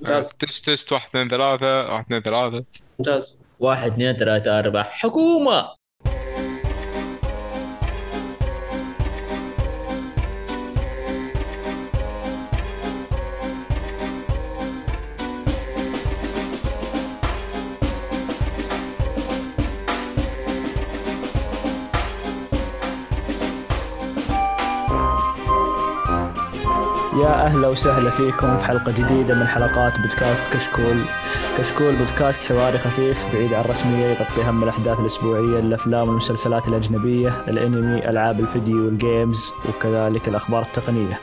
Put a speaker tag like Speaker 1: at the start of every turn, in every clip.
Speaker 1: ممتاز.
Speaker 2: تست تست واحد اثنين ثلاثة واحد اثنين ثلاثة.
Speaker 1: ممتاز.
Speaker 3: واحد اثنين ثلاثة أربعة. حكومة!
Speaker 4: أهلا وسهلا فيكم في حلقة جديدة من حلقات بودكاست كشكول. كشكول بودكاست حواري خفيف بعيد عن الرسمية يغطي أهم الأحداث الأسبوعية الأفلام والمسلسلات الأجنبية الأنمي ألعاب الفيديو وال games وكذلك الأخبار التقنية.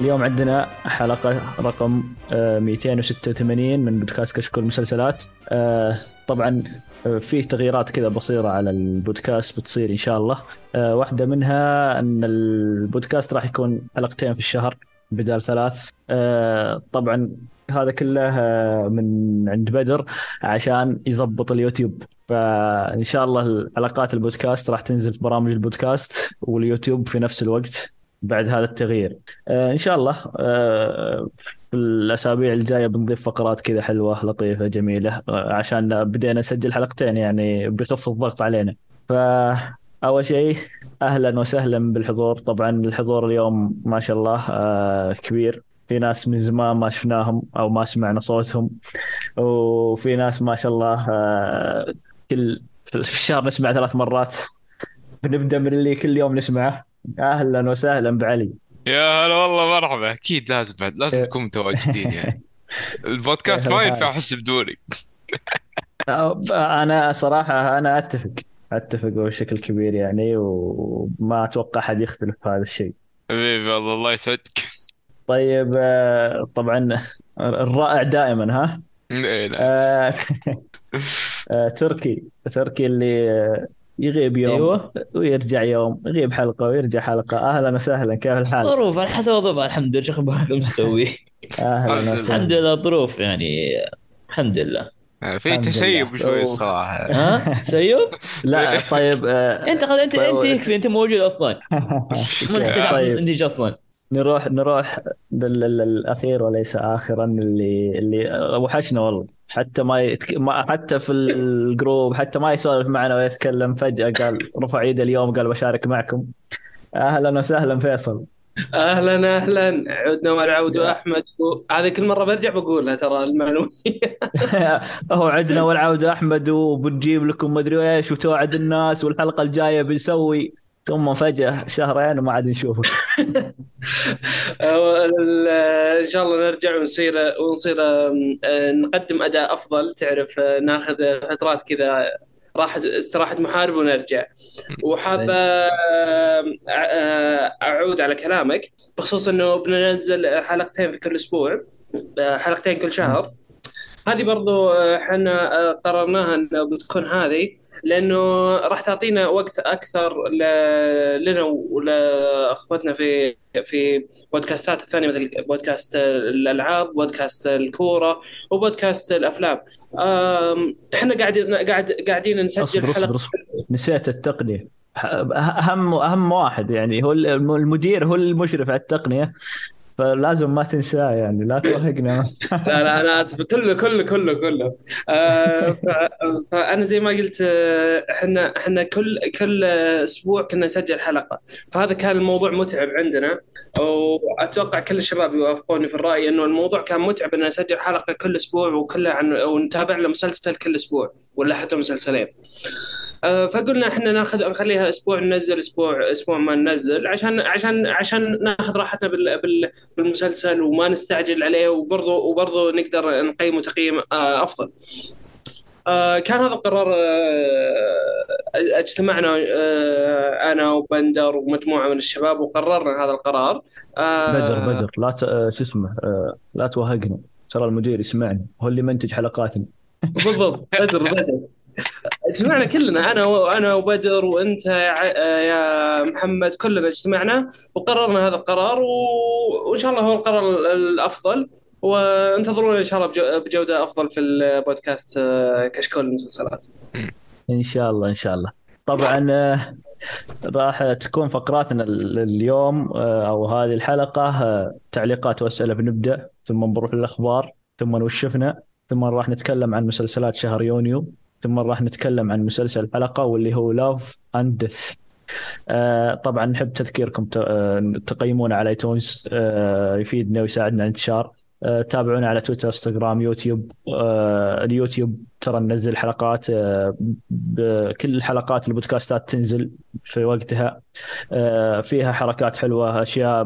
Speaker 4: اليوم عندنا حلقة رقم آه، 286 من بودكاست كشكول مسلسلات. آه، طبعا آه، فيه تغييرات كذا بسيطه على البودكاست بتصير إن شاء الله. آه، واحدة منها إن البودكاست راح يكون حلقتين في الشهر. بدال ثلاث. آه، طبعا هذا كله آه، من عند بدر عشان يضبط اليوتيوب. فإن شاء الله الحلقات البودكاست راح تنزل في برامج البودكاست واليوتيوب في نفس الوقت بعد هذا التغيير. آه، إن شاء الله في الأسابيع الجاية بنضيف فقرات كذا حلوة لطيفة جميلة عشان بدينا نسجل حلقتين يعني بيخف الضغط علينا. فاول شيء أهلا وسهلا بالحضور. طبعا الحضور اليوم ما شاء الله آه، كبير. في ناس من زمان ما شفناهم أو ما سمعنا صوتهم. وفي ناس ما شاء الله آه، كل في الشهر نسمع ثلاث مرات. بنبدأ من اللي كل يوم نسمعه. أهلا وسهلا بعلي.
Speaker 2: يا هلا والله مرحبا. أكيد لازم بعد لازم
Speaker 4: إيه.
Speaker 2: تكون متواجدين يعني. البودكاست ما ينفع احس بدوري
Speaker 4: أنا صراحة أنا أتفق. أتفق بشكل كبير يعني وما أتوقع أحد يختلف في هذا الشيء.
Speaker 2: حبيبي والله الله يسعدك.
Speaker 4: طيب آه، طبعا الرائع دائما ها؟
Speaker 2: إيه لا.
Speaker 4: آه، آه، تركي. تركي اللي يغيب يوم.
Speaker 3: أيوة.
Speaker 4: ويرجع يوم. يغيب حلقة ويرجع حلقة. أهلا وسهلا كيف الحال؟
Speaker 3: ظروف على حسب الوضع الحمد لله شو أخباركم؟ تسوي؟
Speaker 4: أهلا
Speaker 3: الحمد
Speaker 4: وسهلا.
Speaker 3: لله ظروف يعني الحمد لله.
Speaker 2: في
Speaker 4: الحمد
Speaker 2: تشيب
Speaker 4: لله.
Speaker 2: شوي
Speaker 4: أوه.
Speaker 2: الصراحة
Speaker 3: ها تسيب؟
Speaker 4: لا طيب آه،
Speaker 3: أنت خل... انت أنت يكفي أنت موجود أصلا مو
Speaker 4: طيب.
Speaker 3: انت أصلا
Speaker 4: نروح نروح لل- لل- للأخير وليس اخرا اللي اللي وحشنا والله حتى ما, يتك... ما حتى في الجروب حتى ما يسولف معنا ويتكلم فجأة قال رفع ايده اليوم قال بشارك معكم أهلا وسهلا فيصل
Speaker 1: أهلا أهلا. عدنا والعود أحمد. و... هذه كل مرة برجع بقولها ترى المعلومة.
Speaker 4: هو عندنا والعودة أحمد وبنجيب لكم مدري إيش وتوعد الناس والحلقة الجاية بنسوي. ثم فجأة شهرين وما عاد نشوفك.
Speaker 1: إن شاء الله نرجع ونصير ونصير أه، نقدم أداء أفضل. تعرف أه، ناخذ فترات كذا راحة استراحة محارب ونرجع. وحاب أه، أعود على كلامك بخصوص إنه بننزل حلقتين في كل أسبوع أه، حلقتين كل شهر. هذه برضو أه، إحنا أه، قررناها إنه بتكون هذه لأنه راح تعطينا وقت أكثر ل- لنا ولاخوتنا في في بودكاستات الثانية مثل بودكاست الألعاب بودكاست الكورة وبودكاست الأفلام. إحنا قاعدين قاعد قاعدين نسجل
Speaker 4: اصبر
Speaker 1: حلقة.
Speaker 4: اصبر. نسيت التقنية. اهم أهم واحد يعني هو المدير هو المشرف على التقنية. فلازم ما تنساه يعني لا توهقنا
Speaker 1: لا لا أنا آسف. كله كله كله كله. آه فأنا زي ما قلت آه، إحنا إحنا كل كل أسبوع كنا نسجل حلقة. فهذا كان الموضوع متعب عندنا. وأتوقع كل الشباب يوافقوني في الرأي إنه الموضوع كان متعب ان نسجل حلقة كل أسبوع وكلها عن ونتابع له مسلسل كل أسبوع ولا حتى مسلسلين. فقلنا إحنا ناخذ نخليها أسبوع ننزل أسبوع أسبوع ما ننزل عشان عشان عشان ناخذ راحتنا بال بال بالمسلسل وما نستعجل عليه وبرضه وبرضه نقدر نقيمه تقييم آه، أفضل. آه، كان هذا القرار آه، اجتمعنا آه، أنا وبندر ومجموعة من الشباب وقررنا هذا القرار. آه،
Speaker 4: بدر بدر لا ت... آه، شو اسمه آه، لا توهقنا ترى المدير يسمعني هو اللي منتج حلقاتنا
Speaker 1: بالضبط بدر بدر اجتمعنا كلنا أنا وأنا وبدر وأنت يا يا محمد كلنا اجتمعنا وقررنا هذا القرار. وإن شاء الله هو القرار ال- الأفضل وانتظرونا إن شاء الله بجو- بجودة أفضل في البودكاست آه، كشكول المسلسلات.
Speaker 4: إن شاء الله إن شاء الله طبعا آه، راح تكون فقراتنا ال- اليوم آه، أو هذه الحلقة تعليقات وأسئلة بنبدأ ثم بنروح للأخبار ثم وش شفنا ثم راح نتكلم عن مسلسلات شهر يونيو ثم راح نتكلم عن مسلسل الحلقة واللي هو Love and Death طبعا نحب تذكيركم آه، تقيمونا على iTunes آه يفيدنا ويساعدنا على الانتشار. آه تابعونا على تويتر انستغرام يوتيوب اليوتيوب ترى ننزل حلقات كل حلقات البودكاستات تنزل في وقتها. فيها حركات حلوة أشياء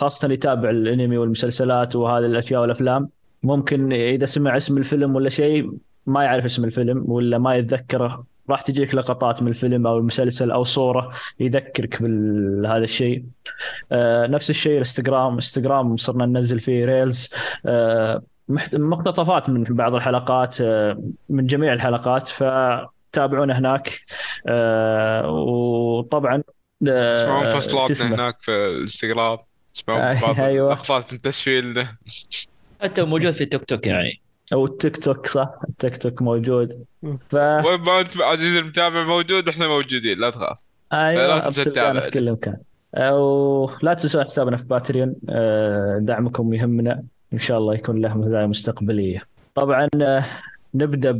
Speaker 4: خاصة اللي يتابع الأنمي والمسلسلات وهذه الأشياء والأفلام. ممكن إذا سمع اسم الفيلم ولا شيء ما يعرف اسم الفيلم ولا ما يتذكره راح تجيك لقطات من الفيلم أو المسلسل أو صورة يذكرك بهذا الشيء. آه نفس الشيء الإنستغرام. إنستغرام صرنا ننزل فيه ريلز. آه محت- مقتطفات من بعض الحلقات آه من جميع الحلقات فتابعونا هناك. آه وطبعا آه
Speaker 2: تسمعون
Speaker 4: شو
Speaker 2: فصلاتنا؟ هناك في الإنستغرام. تسمعون
Speaker 4: آه،
Speaker 2: بعض
Speaker 4: أيوة.
Speaker 2: لقطات من تسفيلنا
Speaker 3: حتى موجود في التيك توك يعني.
Speaker 4: أو التيك توك صح؟ التيك توك موجود. ف
Speaker 2: وين ما أنت عزيزي المتابع موجود إحنا موجودين لا تخاف. لا
Speaker 4: أيوه
Speaker 2: تنسى
Speaker 4: بتلقانا
Speaker 2: تتابع.
Speaker 4: في كل مكان ولا تنسوا حسابنا في باتريون. آه، دعمكم يهمنا. إن شاء الله يكون له مزايا مستقبلية. طبعا آه، نبدأ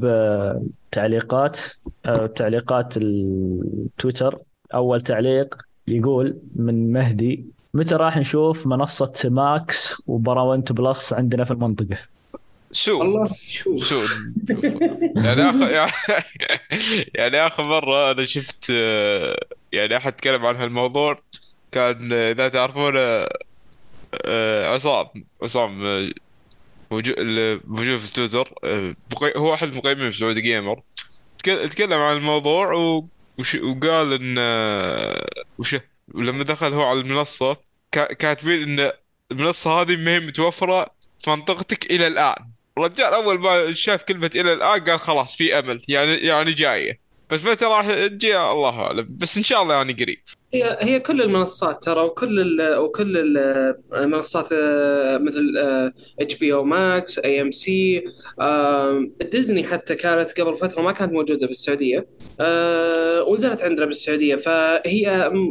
Speaker 4: بتعليقات. آه، تعليقات التويتر. أول تعليق يقول من مهدي متى راح نشوف منصة Max و Paramount Plus عندنا في المنطقة؟
Speaker 2: شو؟
Speaker 1: والله
Speaker 2: شو؟ يعني اخر يعني, آخر مرة أنا شفت يعني أحد تكلم عن هالموضوع كان إذا تعرفون آه، عصام عصام آه، موجود في تويتر آه، هو أحد المقيمين في سعودي جيمر تك- تكلم عن الموضوع وقال إن وش ولما دخل هو على المنصة كا- كاتبين إن المنصة هذه ما هي متوفرة في منطقتك إلى الآن. الرجال أول ما شاف كلمة إلى الآن قال خلاص في أمل يعني يعني جاية. بس متى راح تجي؟ الله أعلم. بس إن شاء الله يعني قريب.
Speaker 1: هي هي كل المنصات ترى وكل ال وكل ال- المنصات آه، مثل إتش بي أو ماكس إي إم سي ديزني حتى كانت قبل فترة ما كانت موجودة بالسعودية آه، ونزلت عندنا بالسعودية. فهي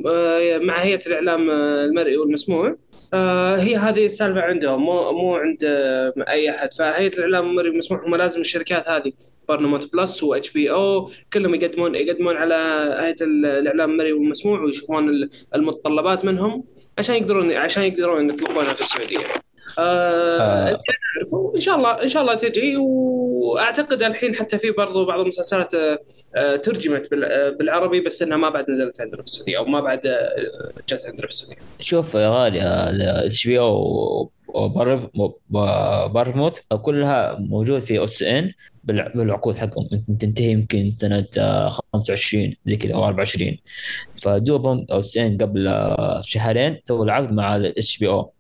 Speaker 1: آه، مع هيئة الإعلام آه، المرئي والمسموع. آه، هي هذه السالفه عندهم مو مو عند آه، أي أحد فهيئه الاعلام المرئي والمسموع هم لازم الشركات هذه Paramount Plus و HBO كلهم يقدمون يقدمون على هيئة الإعلام المرئي والمسموع ويشوفون ال- المتطلبات منهم عشان يقدرون عشان يقدرون يطلقونها في السعودية. آه
Speaker 3: آه.
Speaker 1: إن شاء الله إن شاء الله تجي وأعتقد الحين حتى في برضو بعض المسلسلات آه، آه، ترجمت بال- بالعربي بس إنها ما بعد نزلت عندنا في السعودية أو ما بعد جت عندنا في السعودية.
Speaker 3: شوف يا غالي HBO بارموث كلها موجود في OSN بالعقود حقهم تنتهي يمكن سنة آه، 25 زي كذا أو 24 فدوبهم OSN قبل شهرين سووا العقد مع الاتش بي أو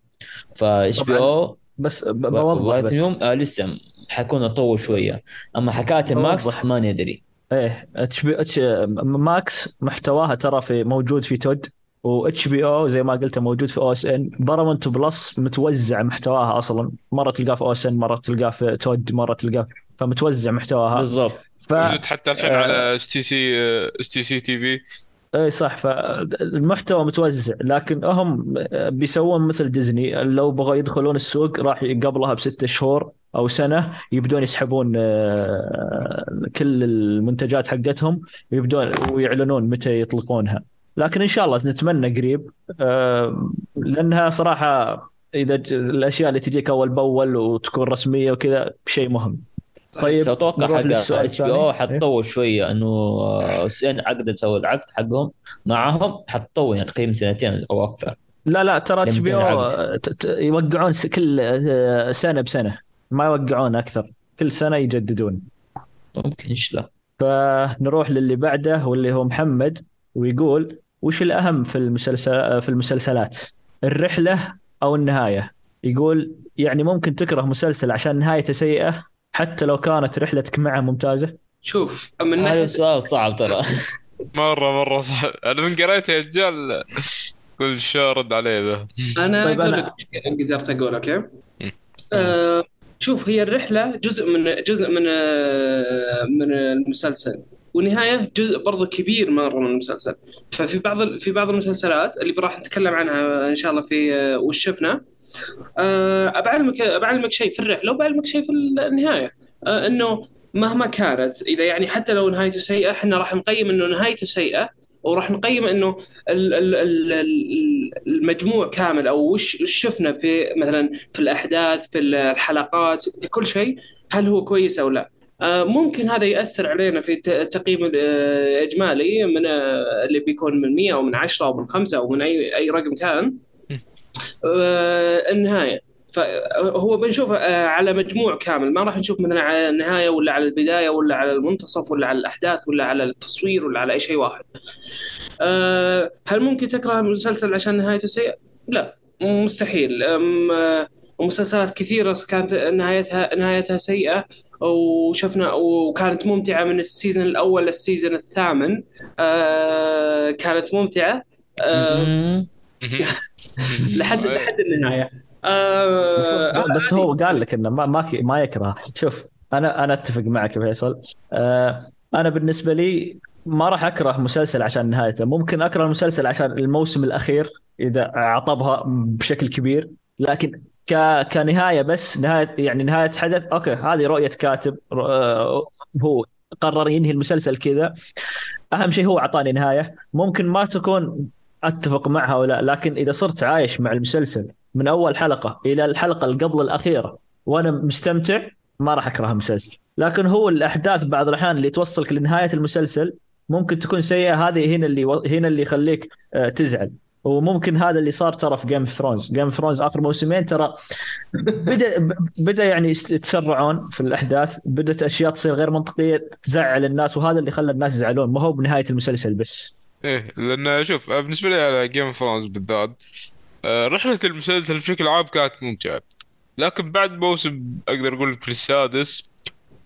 Speaker 3: فاتش بي أو
Speaker 4: بس بوضح بس.
Speaker 3: يوم آه لسه حيكون أطول شوية. أما حكاية ال Max
Speaker 4: بوضح.
Speaker 3: ما ندري
Speaker 4: إيه HBO Max محتواها ترى في موجود في TOD و HBO زي ما قلت موجود في OSN. Paramount Plus متوزع محتواها أصلا. مرة تلقاه في OSN مرة تلقاه في TOD مرة تلقاه فمتوزع محتواها.
Speaker 3: بالضبط.
Speaker 4: ف
Speaker 2: موجود حتى الحين
Speaker 4: آه.
Speaker 2: على اس تي سي اس تي سي تي في.
Speaker 4: اي صح. فالمحتوى متوزع لكن هم بيسوون مثل ديزني لو بغوا يدخلون السوق راح قبلها بستة شهور أو سنة يبدون يسحبون آه، كل المنتجات حقتهم ويبدون ويعلنون متى يطلقونها. لكن إن شاء الله نتمنى قريب آه، لأنها صراحة إذا الأشياء اللي تجيك أول بأول وتكون رسمية وكذا شيء مهم. طيب أتوقع
Speaker 3: حق
Speaker 4: HBO.
Speaker 3: حتطول شوية إنه ان عقدت تسوي العقد حقهم معاهم حتطول يعني تقريبا سنتين أو أكثر.
Speaker 4: لا لا ترى
Speaker 3: HBO
Speaker 4: يوقعون كل آه، سنة بسنة. ما يوقعون أكثر. كل سنة يجددون.
Speaker 3: ممكن إيش لا.
Speaker 4: فنروح للي بعده واللي هو محمد ويقول وش الأهم في المسلسل في المسلسلات؟ الرحلة أو النهاية؟ يقول يعني ممكن تكره مسلسل عشان نهايته سيئة حتى لو كانت رحلتك معه ممتازة.
Speaker 1: شوف من
Speaker 3: هذا
Speaker 1: ناحيه
Speaker 3: سؤال صعب ترى.
Speaker 2: مرة مرة صح أنا من قريته يا رجال كل شيء رد عليه به.
Speaker 1: أنا
Speaker 4: طيب
Speaker 1: أقول
Speaker 4: أنا-
Speaker 1: لك قدرت أقول أوكي؟ آه شوف هي الرحلة جزء من جزء من آه من المسلسل. والنهايه جزء برضو كبير مرة من المسلسل. ففي بعض في بعض المسلسلات اللي راح نتكلم عنها إن شاء الله في آه، وش شفنا بعلمك بعلمك شيء في الرحله وبعلمك شيء في النهاية أه إنه مهما كانت إذا يعني حتى لو نهايته سيئة إحنا راح نقيم إنه نهايته سيئة وراح نقيم إنه ال- ال- ال- ال- المجموع كامل أو وش شفنا في مثلا في الأحداث في الحلقات في كل شيء هل هو كويس أو لا. آه، ممكن هذا يأثر علينا في الت- التقييم الاجمالي من آه، اللي بيكون من 100 أو من 10 أو من 5 أو من اي أي رقم كان. آه، النهاية. فهو بنشوف آه، على مجموع كامل. ما راح نشوف مثلا على النهاية ولا على البداية ولا على المنتصف ولا على الأحداث ولا على التصوير ولا على أي شيء واحد. آه، هل ممكن تكره المسلسل عشان نهايته سيئة؟ لا مستحيل. أم، آه، ومسلسلات كثيرة كانت نهايتها نهايتها سيئة وشفنا وكانت ممتعة من ال season الأول لل season الثامن. آه، كانت ممتعة. آه،
Speaker 3: مم.
Speaker 1: لحد. لحد النهاية.
Speaker 4: بس,
Speaker 1: آه،
Speaker 4: بس هو قال لك إنه ما ما, ما يكره. شوف أنا أنا أتفق معك يا فيصل. آه أنا بالنسبة لي ما راح أكره مسلسل عشان نهايته. ممكن أكره المسلسل عشان الموسم الأخير إذا عطبها بشكل كبير. لكن ك... كنهاية بس نهايه يعني نهاية حدث أوكي هذه رؤية كاتب آه، هو قرر ينهي المسلسل كذا. أهم شيء هو أعطاني نهاية. ممكن ما تكون أتفق معها ولا لكن إذا صرت عايش مع المسلسل من أول حلقة إلى الحلقة اللي قبل الأخيرة وأنا مستمتع ما راح أكره المسلسل. لكن هو الأحداث بعض الأحيان اللي توصلك لنهاية المسلسل ممكن تكون سيئة هذه هنا اللي هنا اللي يخليك آه، تزعل. وممكن هذا اللي صار ترى في Game of Thrones Game of Thrones آخر موسمين ترى بدأ بدأ يعني يتسرعون في الأحداث بدأت أشياء تصير غير منطقية تزعل الناس وهذا اللي خلى الناس يزعلون. ما هو بنهاية المسلسل بس.
Speaker 2: إيه لأن شوف بالنسبة لي على Game of Thrones بالذات آه، رحلة المسلسل بشكل عام كانت ممتعة. لكن بعد موسم أقدر أقول في السادس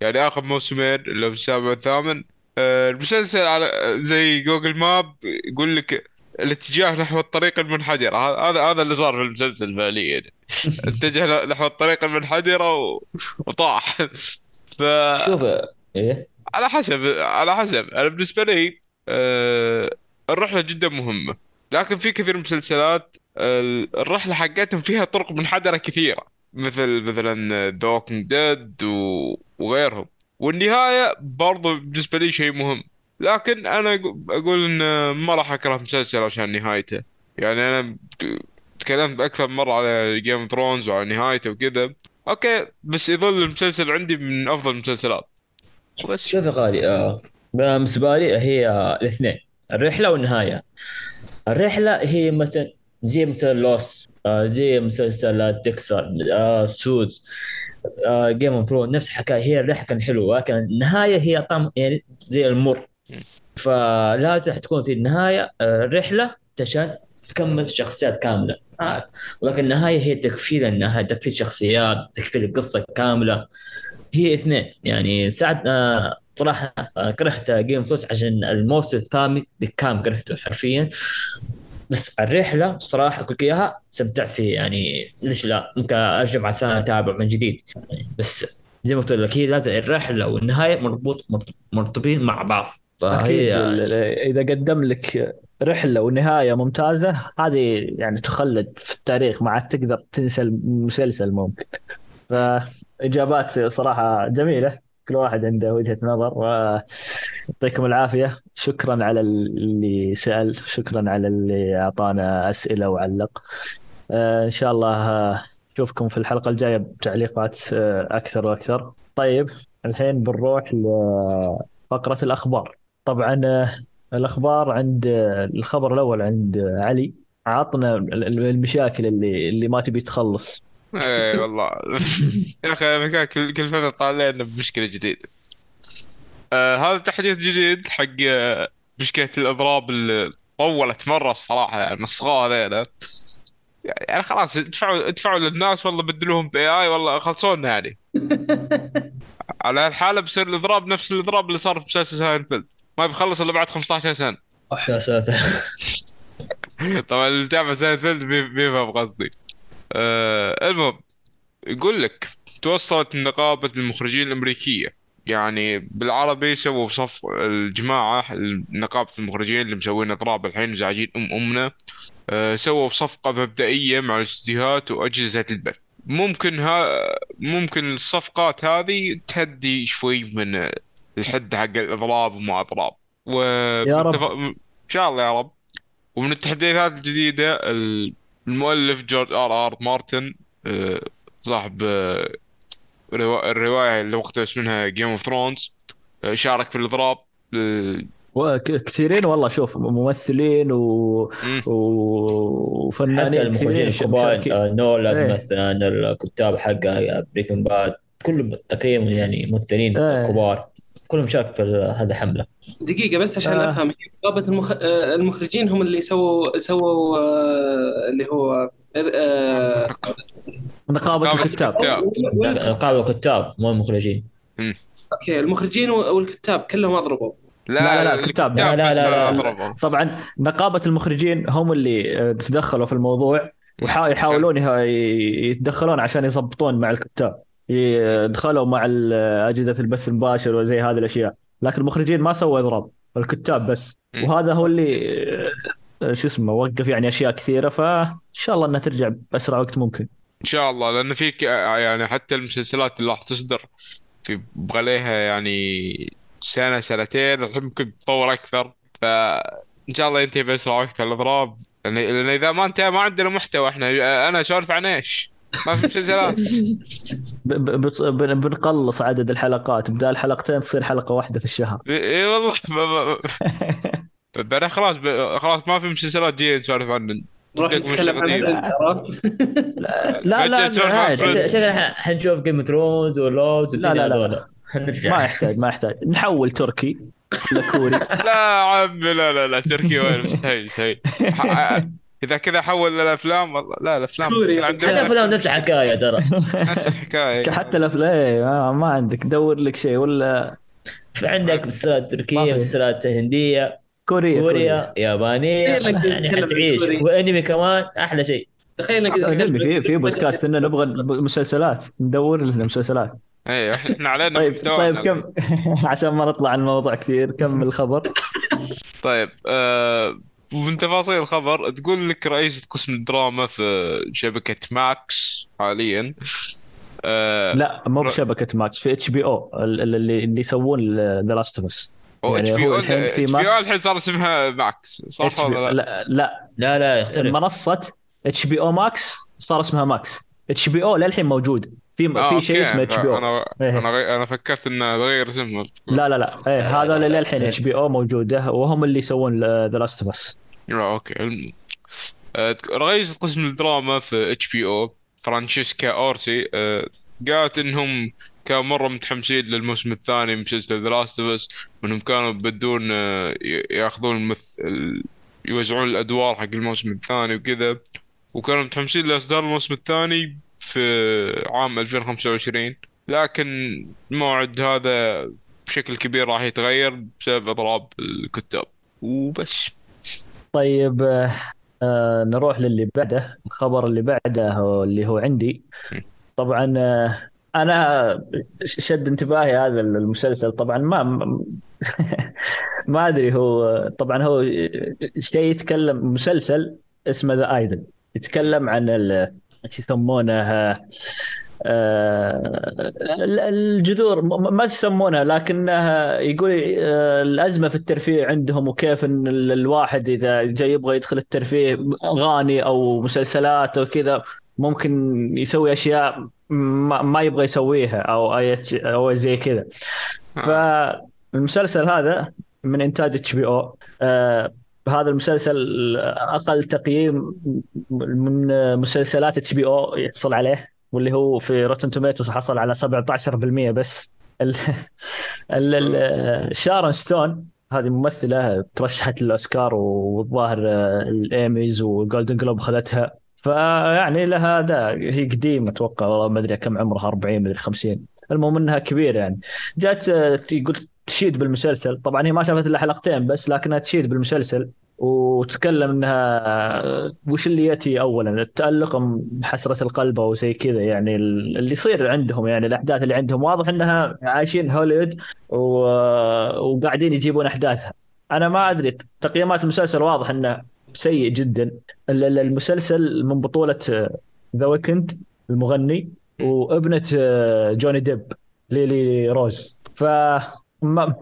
Speaker 2: يعني آخر موسمين اللي في السابع والثامن آه، المسلسل على زي Google Map يقول لك الاتجاه نحو الطريق المنحدرة. هذا هذا اللي صار في المسلسل فعليا. اتجه نحو الطريق المنحدرة و... وطاح. ف
Speaker 3: شوف إيه؟
Speaker 2: على حسب على حسب. أنا بالنسبة لي آه، الرحلة جدا مهمة. لكن في كثير من المسلسلات الرحلة حقتهم فيها طرق منحدرة كثيرة. مثل مثلا The Dead وغيرهم. والنهاية برضو بالنسبة لي شيء مهم. لكن أنا أقول إن ما راح أكره مسلسل عشان نهايته. يعني أنا تكلمت بأكثر مرة على Game of Thrones وعلى نهايته وكذا. Okay بس يظل المسلسل عندي من أفضل المسلسلات. وبس
Speaker 3: شوف يا غالي آه، بالنسبة لي هي الاثنين. الرحلة والنهاية. الرحلة هي مثلا زي مثل Lost زي مسلسل Dexter آه سود Game of Thrones نفس الحكاية. هي الرحلة كانت حلوة لكن النهاية هي طعم يعني زي المر. فلازم تكون في النهاية آه، رحله عشان تكمل شخصيات كاملة. آه. ولكن النهاية هي تكفيل النهاية تكفيل شخصيات تكفيل القصة كاملة. هي اثنين يعني ساعد آه صراحة كرهت Game of عشان الموسم الثامن بالكامل كرهته حرفيا. بس الرحلة صراحة أقول إياها استمتعت فيه يعني ليش لا؟ ممكن أرجع مع الثاني أتابع من جديد. بس زي ما قلت لك هي لازم الرحلة والنهاية مربوط مرت- مرتبطين مع بعض. فهي
Speaker 4: إذا قدم لك رحلة ونهاية ممتازة هذه يعني تخلد في التاريخ ما عاد تقدر تنسى المسلسل ممكن فإجابات صراحة جميلة. كل واحد عنده وجهة نظر ويعطيكم العافية. شكرا على اللي سأل شكرا على اللي أعطانا أسئلة وعلق. آه، إن شاء الله آه، نشوفكم في الحلقة الجاية بتعليقات آه، أكثر وأكثر. طيب الحين بنروح لفقره الأخبار. طبعا الأخبار عند الخبر الأول عند علي. عطنا ال- ال- المشاكل اللي اللي ما تبي تخلص.
Speaker 2: اي والله. يا أخي كل كل فترة طالع لنا بمشكلة جديدة. آه هذا تحديث جديد حق آه، مشكلة الأضراب اللي طولت مرة الصراحة يعني الصغار هذيلا. يعني خلاص ادفعوا ادفعوا للناس والله بدلوهم ب AI والله خلصونا يعني. على هالحاله بصير الأضراب نفس الأضراب اللي صار في مسلسل ساينفيلد ما بيخلص إلا بعد 15 سنة.
Speaker 3: يا ساتر.
Speaker 2: طبعا اللي تابع ساينفيلد بي- بيفهم قصدي. آه المهم يقول لك توصلت نقابة المخرجين الأمريكية. يعني بالعربي سووا صف الجماعة نقابة المخرجين اللي مسوين إضراب الحين زعجين أم أمنا آه، سووا صفقة مبدئية مع الاستديوهات وأجهزة البث. ممكن ها ممكن الصفقات هذه تهدي شوي من الحد حق الإضراب وما إضراب. و
Speaker 4: يا رب.
Speaker 2: إن شاء الله يا رب. ومن التحديثات الجديدة المؤلف جورج آر آر مارتن آه، صاحب آه، روا- الرواية اللي وقتها اسمها Game of Thrones شارك في الإضراب آه،
Speaker 4: كثيرين والله شوف ممثلين و...
Speaker 2: مم.
Speaker 4: و...
Speaker 3: حتى
Speaker 4: وفنانين
Speaker 3: المخرجين
Speaker 4: كثيرين
Speaker 3: الكبار نولان
Speaker 4: إيه.
Speaker 3: مثلا الكتاب حقه Breaking Bad كلهم تقريبا يعني ممثلين
Speaker 4: إيه.
Speaker 3: كبار كلهم شارك في هذه الحملة.
Speaker 1: دقيقة بس عشان
Speaker 4: آه.
Speaker 1: أفهم نقابة المخ... آه، المخرجين هم اللي سووا سووا آه، اللي هو آه،
Speaker 4: نقابة
Speaker 2: نقابة
Speaker 4: الكتاب.
Speaker 3: القاده الكتاب مو المخرجين.
Speaker 1: أوكي المخرجين والكتاب كلهم أضربوا.
Speaker 2: لا
Speaker 4: لا، لا، الكتاب.
Speaker 3: لا، لا، لا، لا.
Speaker 4: طبعا نقابة المخرجين هم اللي تدخلوا في الموضوع ويحاولون يتدخلون عشان يضبطون مع الكتاب. يدخلوا مع أجهزة البث المباشر وزي هذه الأشياء. لكن المخرجين ما سووا إضراب الكتاب بس. وهذا هو اللي آه، شو اسمه وقف يعني أشياء كثيرة. فإن شاء الله أنها ترجع بأسرع وقت ممكن.
Speaker 2: إن شاء الله. لأن في ك- يعني حتى المسلسلات اللي راح تصدر في يبغى لها يعني سنة سنتين الحين ممكن تطور أكثر. فان شاء الله ينتهي بأسرع وقت الإضراب. لأن إذا ما انتهى ما عندنا محتوى إحنا. أنا أسولف عن إيش؟ ما في مسلسلات
Speaker 4: بنقلص عدد الحلقات بدال حلقتين تصير حلقة واحدة في الشهر.
Speaker 2: اي والله. بعدين خلاص ب- خلاص ما في مسلسلات جاية نسولف عنها
Speaker 1: نروح نتكلم عن عرفت؟
Speaker 4: لا لا.
Speaker 3: شكلنا حنشوف جيم ثرونز ولوز
Speaker 4: لا، لا، لا. ما يحتاج ما يحتاج. نحول تركي لكوري.
Speaker 2: لا عمي لا لا لا تركي وين؟ مستحيل مستحيل. إذا كذا حول للافلام والله لا
Speaker 1: الأفلام.
Speaker 3: حتى فيلم نفس الحكاية ترى.
Speaker 2: نفس الحكاية.
Speaker 4: حتى الأفلام إيه، ما ما عندك. دور لك شيء ولا؟
Speaker 3: في عندك مسلسلات
Speaker 4: تركية.
Speaker 3: مسلسلات هندية
Speaker 4: كوريا
Speaker 3: كوريا
Speaker 1: يابانية
Speaker 3: يعني حتعيش. وأنمي كمان أحلى شيء.
Speaker 1: تخيل إنك
Speaker 4: في في بودكاست إنه نبغى مسلسلات. ندور لنا مسلسلات.
Speaker 2: أيوه إحنا علينا
Speaker 4: طيب طيب كم؟ عشان ما نطلع عن الموضوع كثير. كم الخبر؟
Speaker 2: طيب آه ومن تفاصيل الخبر تقول لك رئيسة قسم الدراما في شبكة Max حاليا آه
Speaker 4: لا مو بشبكة ماكس في HBO اللي اللي يسوون The Last of
Speaker 2: Us
Speaker 4: يعني
Speaker 2: HBO
Speaker 4: هو
Speaker 2: أو
Speaker 4: الحين في
Speaker 2: HBO
Speaker 4: Max.
Speaker 2: الحين صار اسمها Max صح ولا لا؟
Speaker 4: لا لا
Speaker 3: لا يختلف
Speaker 4: منصة HBO Max صار اسمها Max HBO للحين موجود في
Speaker 2: آه،
Speaker 4: في شيء. اسمه HBO
Speaker 2: أنا
Speaker 4: إيه.
Speaker 2: أنا غي... أنا فكرت إنه بغير اسمها
Speaker 4: لا لا لا
Speaker 3: لا،
Speaker 4: هذا
Speaker 3: لا.
Speaker 4: للحين HBO موجوده وهم اللي يسوون The Last of
Speaker 2: Us Okay. الم- آه، رئيس قسم الدراما في HBO فرانشيسكا أورسي آه، قالت إنهم كانوا مرة متحمسين للموسم الثاني من مسلسل The Last of Us وإنهم كانوا بدون آه، يأخذون المث... ال- يوزعون الأدوار حق الموسم الثاني وكذا. وكانوا متحمسين لإصدار الموسم الثاني في عام 2025 لكن الموعد هذا بشكل كبير راح يتغير بسبب أضراب الكتاب. وبس.
Speaker 4: طيب آه، نروح للي بعده الخبر اللي بعده اللي هو عندي. طبعا آه أنا شد انتباهي هذا المسلسل. طبعا ما ما أدري هو طبعا هو شيء يتكلم مسلسل اسمه ذا ايدل يتكلم عن يسمونه الجذور م- ما يسمونها لكنها يقول آه، الأزمة في الترفيه عندهم وكيف إن ال- الواحد إذا جاي يبغى يدخل الترفيه اغاني أو مسلسلات أو كذا ممكن يسوي أشياء ما, يبغى يسويها أو أي أو زي كذا. فالمسلسل هذا من إنتاج HBO هذا المسلسل أقل تقييم من مسلسلات HBO يحصل عليه. واللي هو في Rotten Tomatoes حصل على 17% بس. ال ال ال شارون ستون هذه ممثلة ترشحت للأوسكار والظاهر الإيميز والجولدن جلوب خذتها فيعني لها ده هي قديمة أتوقع والله ما أدري كم عمرها 40 ما أدري 50 المهم إنها كبيرة يعني. جات تقول تشيد بالمسلسل. طبعا هي ما شافت إلا حلقتين بس لكنها تشيد بالمسلسل. وتكلم إنها وش اللي يأتي اولا التألق أم حسرة القلب أو زي كذا؟ يعني اللي يصير عندهم يعني الأحداث اللي عندهم. واضح إنها عايشين هوليوود و... وقاعدين يجيبون أحداثها. أنا ما أدري تقييمات المسلسل واضح إنه سيء جدا. المسلسل من بطولة The Weeknd المغني وابنة جوني ديب ليلي روز. ف ما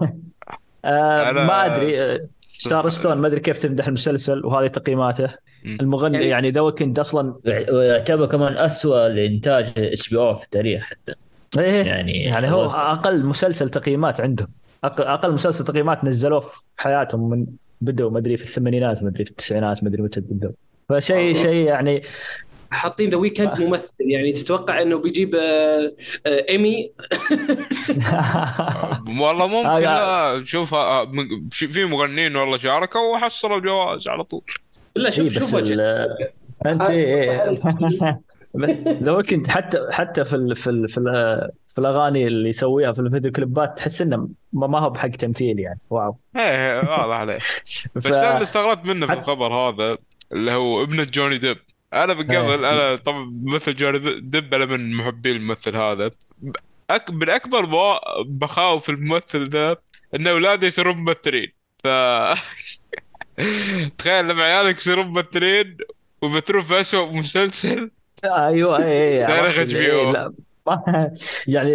Speaker 4: آه ما أدري ستار ستون ما أدري كيف تمدح المسلسل وهذه تقييماته. المغني يعني, يعني The Weeknd أصلا
Speaker 3: ويعتبر كمان اسوء لإنتاج HBO في التاريخ حتى.
Speaker 4: إيه يعني يعني هو أقل مسلسل تقييمات عندهم. أقل مسلسل تقييمات نزلوه في حياتهم من بدوا ما أدري في الثمانينات ما أدري في التسعينات ما أدري متى بدوا فشيء شيء يعني
Speaker 1: حاطين ذا ويكند ممثل يعني تتوقع إنه بيجيب آه، آه، ايمي
Speaker 2: والله ممكن لا شوف آه، في مغنيين والله شاركوا وحصلوا الجواز على طول.
Speaker 1: لا شوف
Speaker 4: إيه،
Speaker 1: شوف
Speaker 4: وجه أنت The Weeknd حتى حتى في ال في ال في, ال في الأغاني اللي يسويها في الفيديو كليبات تحس إنه ما هو بحق تمثيل يعني. واو.
Speaker 2: إيه واضح عليه بس أنا اللي استغربت منه في الخبر هذا اللي هو ابنة جوني ديب. أنا من قبل أنا طبعا مثل جوني ديب أنا من محبي الممثل هذا. أك... من أكبر مخاوف الممثل ذا إن اولاده يصيرون ممثلين. ف تخيل لما عيالك يصيرون ممثلين ويمثلون في اسوء مسلسل.
Speaker 4: أيوه اي اي
Speaker 2: غير HBO
Speaker 4: يعني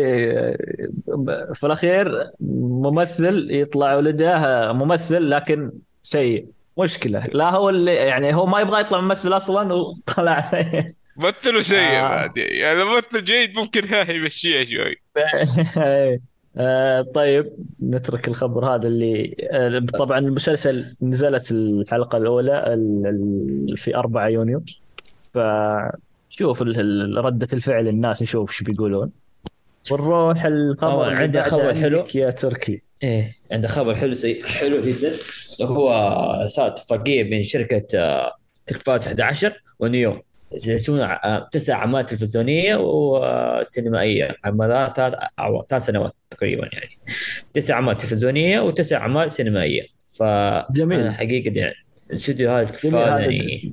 Speaker 4: في الأخير ممثل يطلع ولده ممثل لكن سيء. مشكلة. لا هو اللي يعني هو ما يبغى يطلع ممثل أصلا وطلع. سيء
Speaker 2: ممثله سيء آه. يعني ممثل جيد ممكن يمشيها شوي.
Speaker 4: آه طيب نترك الخبر هذا اللي آه طبعا المسلسل نزلت الحلقة الأولى في 4 يونيو. فشوف ردة الفعل الناس نشوف إيش بيقولون. ونروح الخبر
Speaker 3: عندي خبر حلو.
Speaker 4: يا تركي.
Speaker 3: إيه عنده خبر حلو سي... حلو جدا. هو صار اتفاقيه بين شركة آه، تلفاز 11 ونيوم يسوون آه، تسع أعمال تلفزيونية وسينمائيه على مدار ثلاث سنوات تقريبا يعني. تسع أعمال تلفزيونية وتسع أعمال سينمائية. ف
Speaker 4: جميل.
Speaker 3: حقيقة يعني الاستوديو هذا التلفاز يعني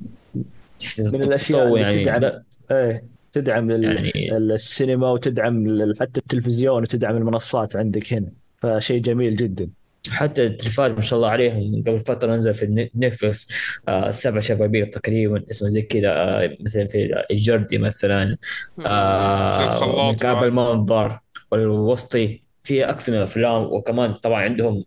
Speaker 4: من الأشياء اللي يعني تدعم إيه تدعم يعني السينما وتدعم حتى التلفزيون وتدعم المنصات عندك هنا. فشيء جميل جدا.
Speaker 3: حتى التلفاز ما شاء الله عليهم قبل فترة نزل في نتفلكس آه سبع شبابيك تقريبا اسمه زي كذا آه مثلا في الجردي مثلا آه مكاب المنظر والوسطي في أكثر من الأفلام. وكمان طبعا عندهم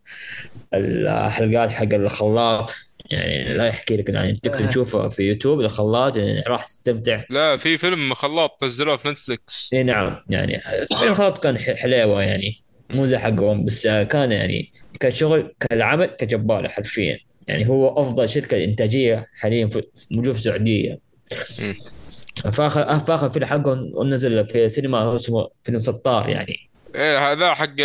Speaker 3: الحلقات حق الخلاط. يعني لا يحكي لك يعني تقدر تشوفه في يوتيوب الخلاط يعني راح تستمتع.
Speaker 2: لا في فيلم خلاط نزلوه في نتفلكس
Speaker 3: اي نعم. يعني فيلم خلاط كان حليوه يعني. مو زي حقهم بس كان يعني كشغل كالعمل كجبارة حرفيا. يعني هو أفضل شركة إنتاجية حاليا موجود في السعودية. فآخر فاخر فيلم حقهم نزل في سينما هو اسمه فيلم سطار يعني.
Speaker 2: إيه هذا حق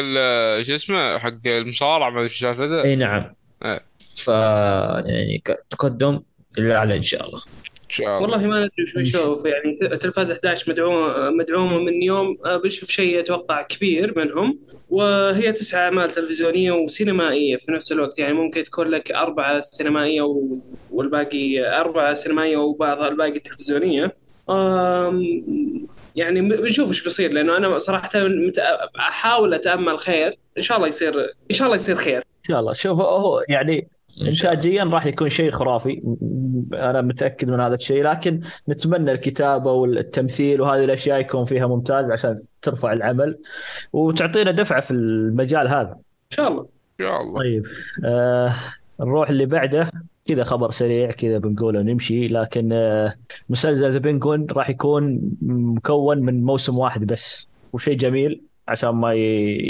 Speaker 2: شو اسمه؟ حق المصارعة ما أدري شافته
Speaker 3: اي نعم. إيه. ف يعني تقدم الاعلى إن شاء الله.
Speaker 2: شاء الله.
Speaker 1: والله ما ندري شو نشوف يعني تلفاز 11 مدعومه مدعومة من يوم آه، بنشوف شيء أتوقع كبير منهم. وهي تسع اعمال تلفزيونية وسينمائية في نفس الوقت يعني ممكن تكون لك أربعة سينمائية والباقي أربعة سينمائية وبعضها الباقي تلفزيونية. يعني بنشوف إيش بيصير لأنه أنا صراحة أحاول أتأمل خير. إن شاء الله يصير إن شاء الله يصير خير.
Speaker 4: إن شاء الله. شوف هو يعني انتاجيا راح يكون شيء خرافي. أنا متأكد من هذا الشيء. لكن نتمنى الكتابة والتمثيل وهذه الأشياء يكون فيها ممتاز عشان ترفع العمل وتعطينا دفعة في المجال هذا. إن
Speaker 1: شاء الله.
Speaker 2: إن شاء الله.
Speaker 4: طيب. آه نروح اللي بعده. كذا خبر سريع كذا بنقوله ونمشي. لكن آه مسلسل ذا بينجون راح يكون مكون من موسم واحد بس وشيء جميل عشان ما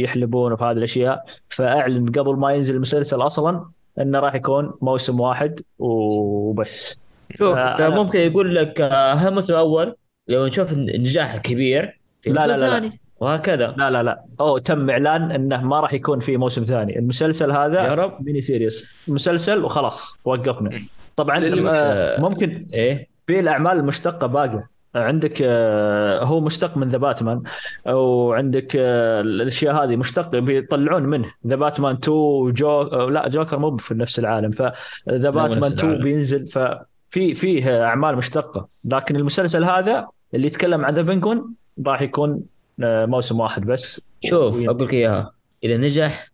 Speaker 4: يحلبون في هذه الأشياء. فأعلن قبل ما ينزل المسلسل أصلا انه راح يكون موسم واحد وبس.
Speaker 3: شوف انت ممكن يقول لك هذا الموسم الأول لو نشوف النجاح كبير
Speaker 4: في لا لا لا, لا.
Speaker 3: وهكذا.
Speaker 4: لا لا لا. أو تم إعلان إنه ما راح يكون في موسم ثاني. المسلسل هذا
Speaker 3: يا رب.
Speaker 4: mini series مسلسل وخلاص وقفنا. طبعا آه ممكن
Speaker 3: إيه؟
Speaker 4: في الأعمال المشتقة باقية. عندك آه، هو مشتق من The Batman وعندك آه، الأشياء هذه مشتق بيطلعون منه. The Batman 2 جو آه، لا جوكر مو في نفس العالم ف The Batman
Speaker 3: نفس
Speaker 4: 2
Speaker 3: العالم.
Speaker 4: بينزل ففي فيه أعمال مشتقة. لكن المسلسل هذا اللي يتكلم عن The Penguin راح يكون موسم واحد بس.
Speaker 3: شوف
Speaker 4: وين-
Speaker 3: أقول لك إياها. إذا نجح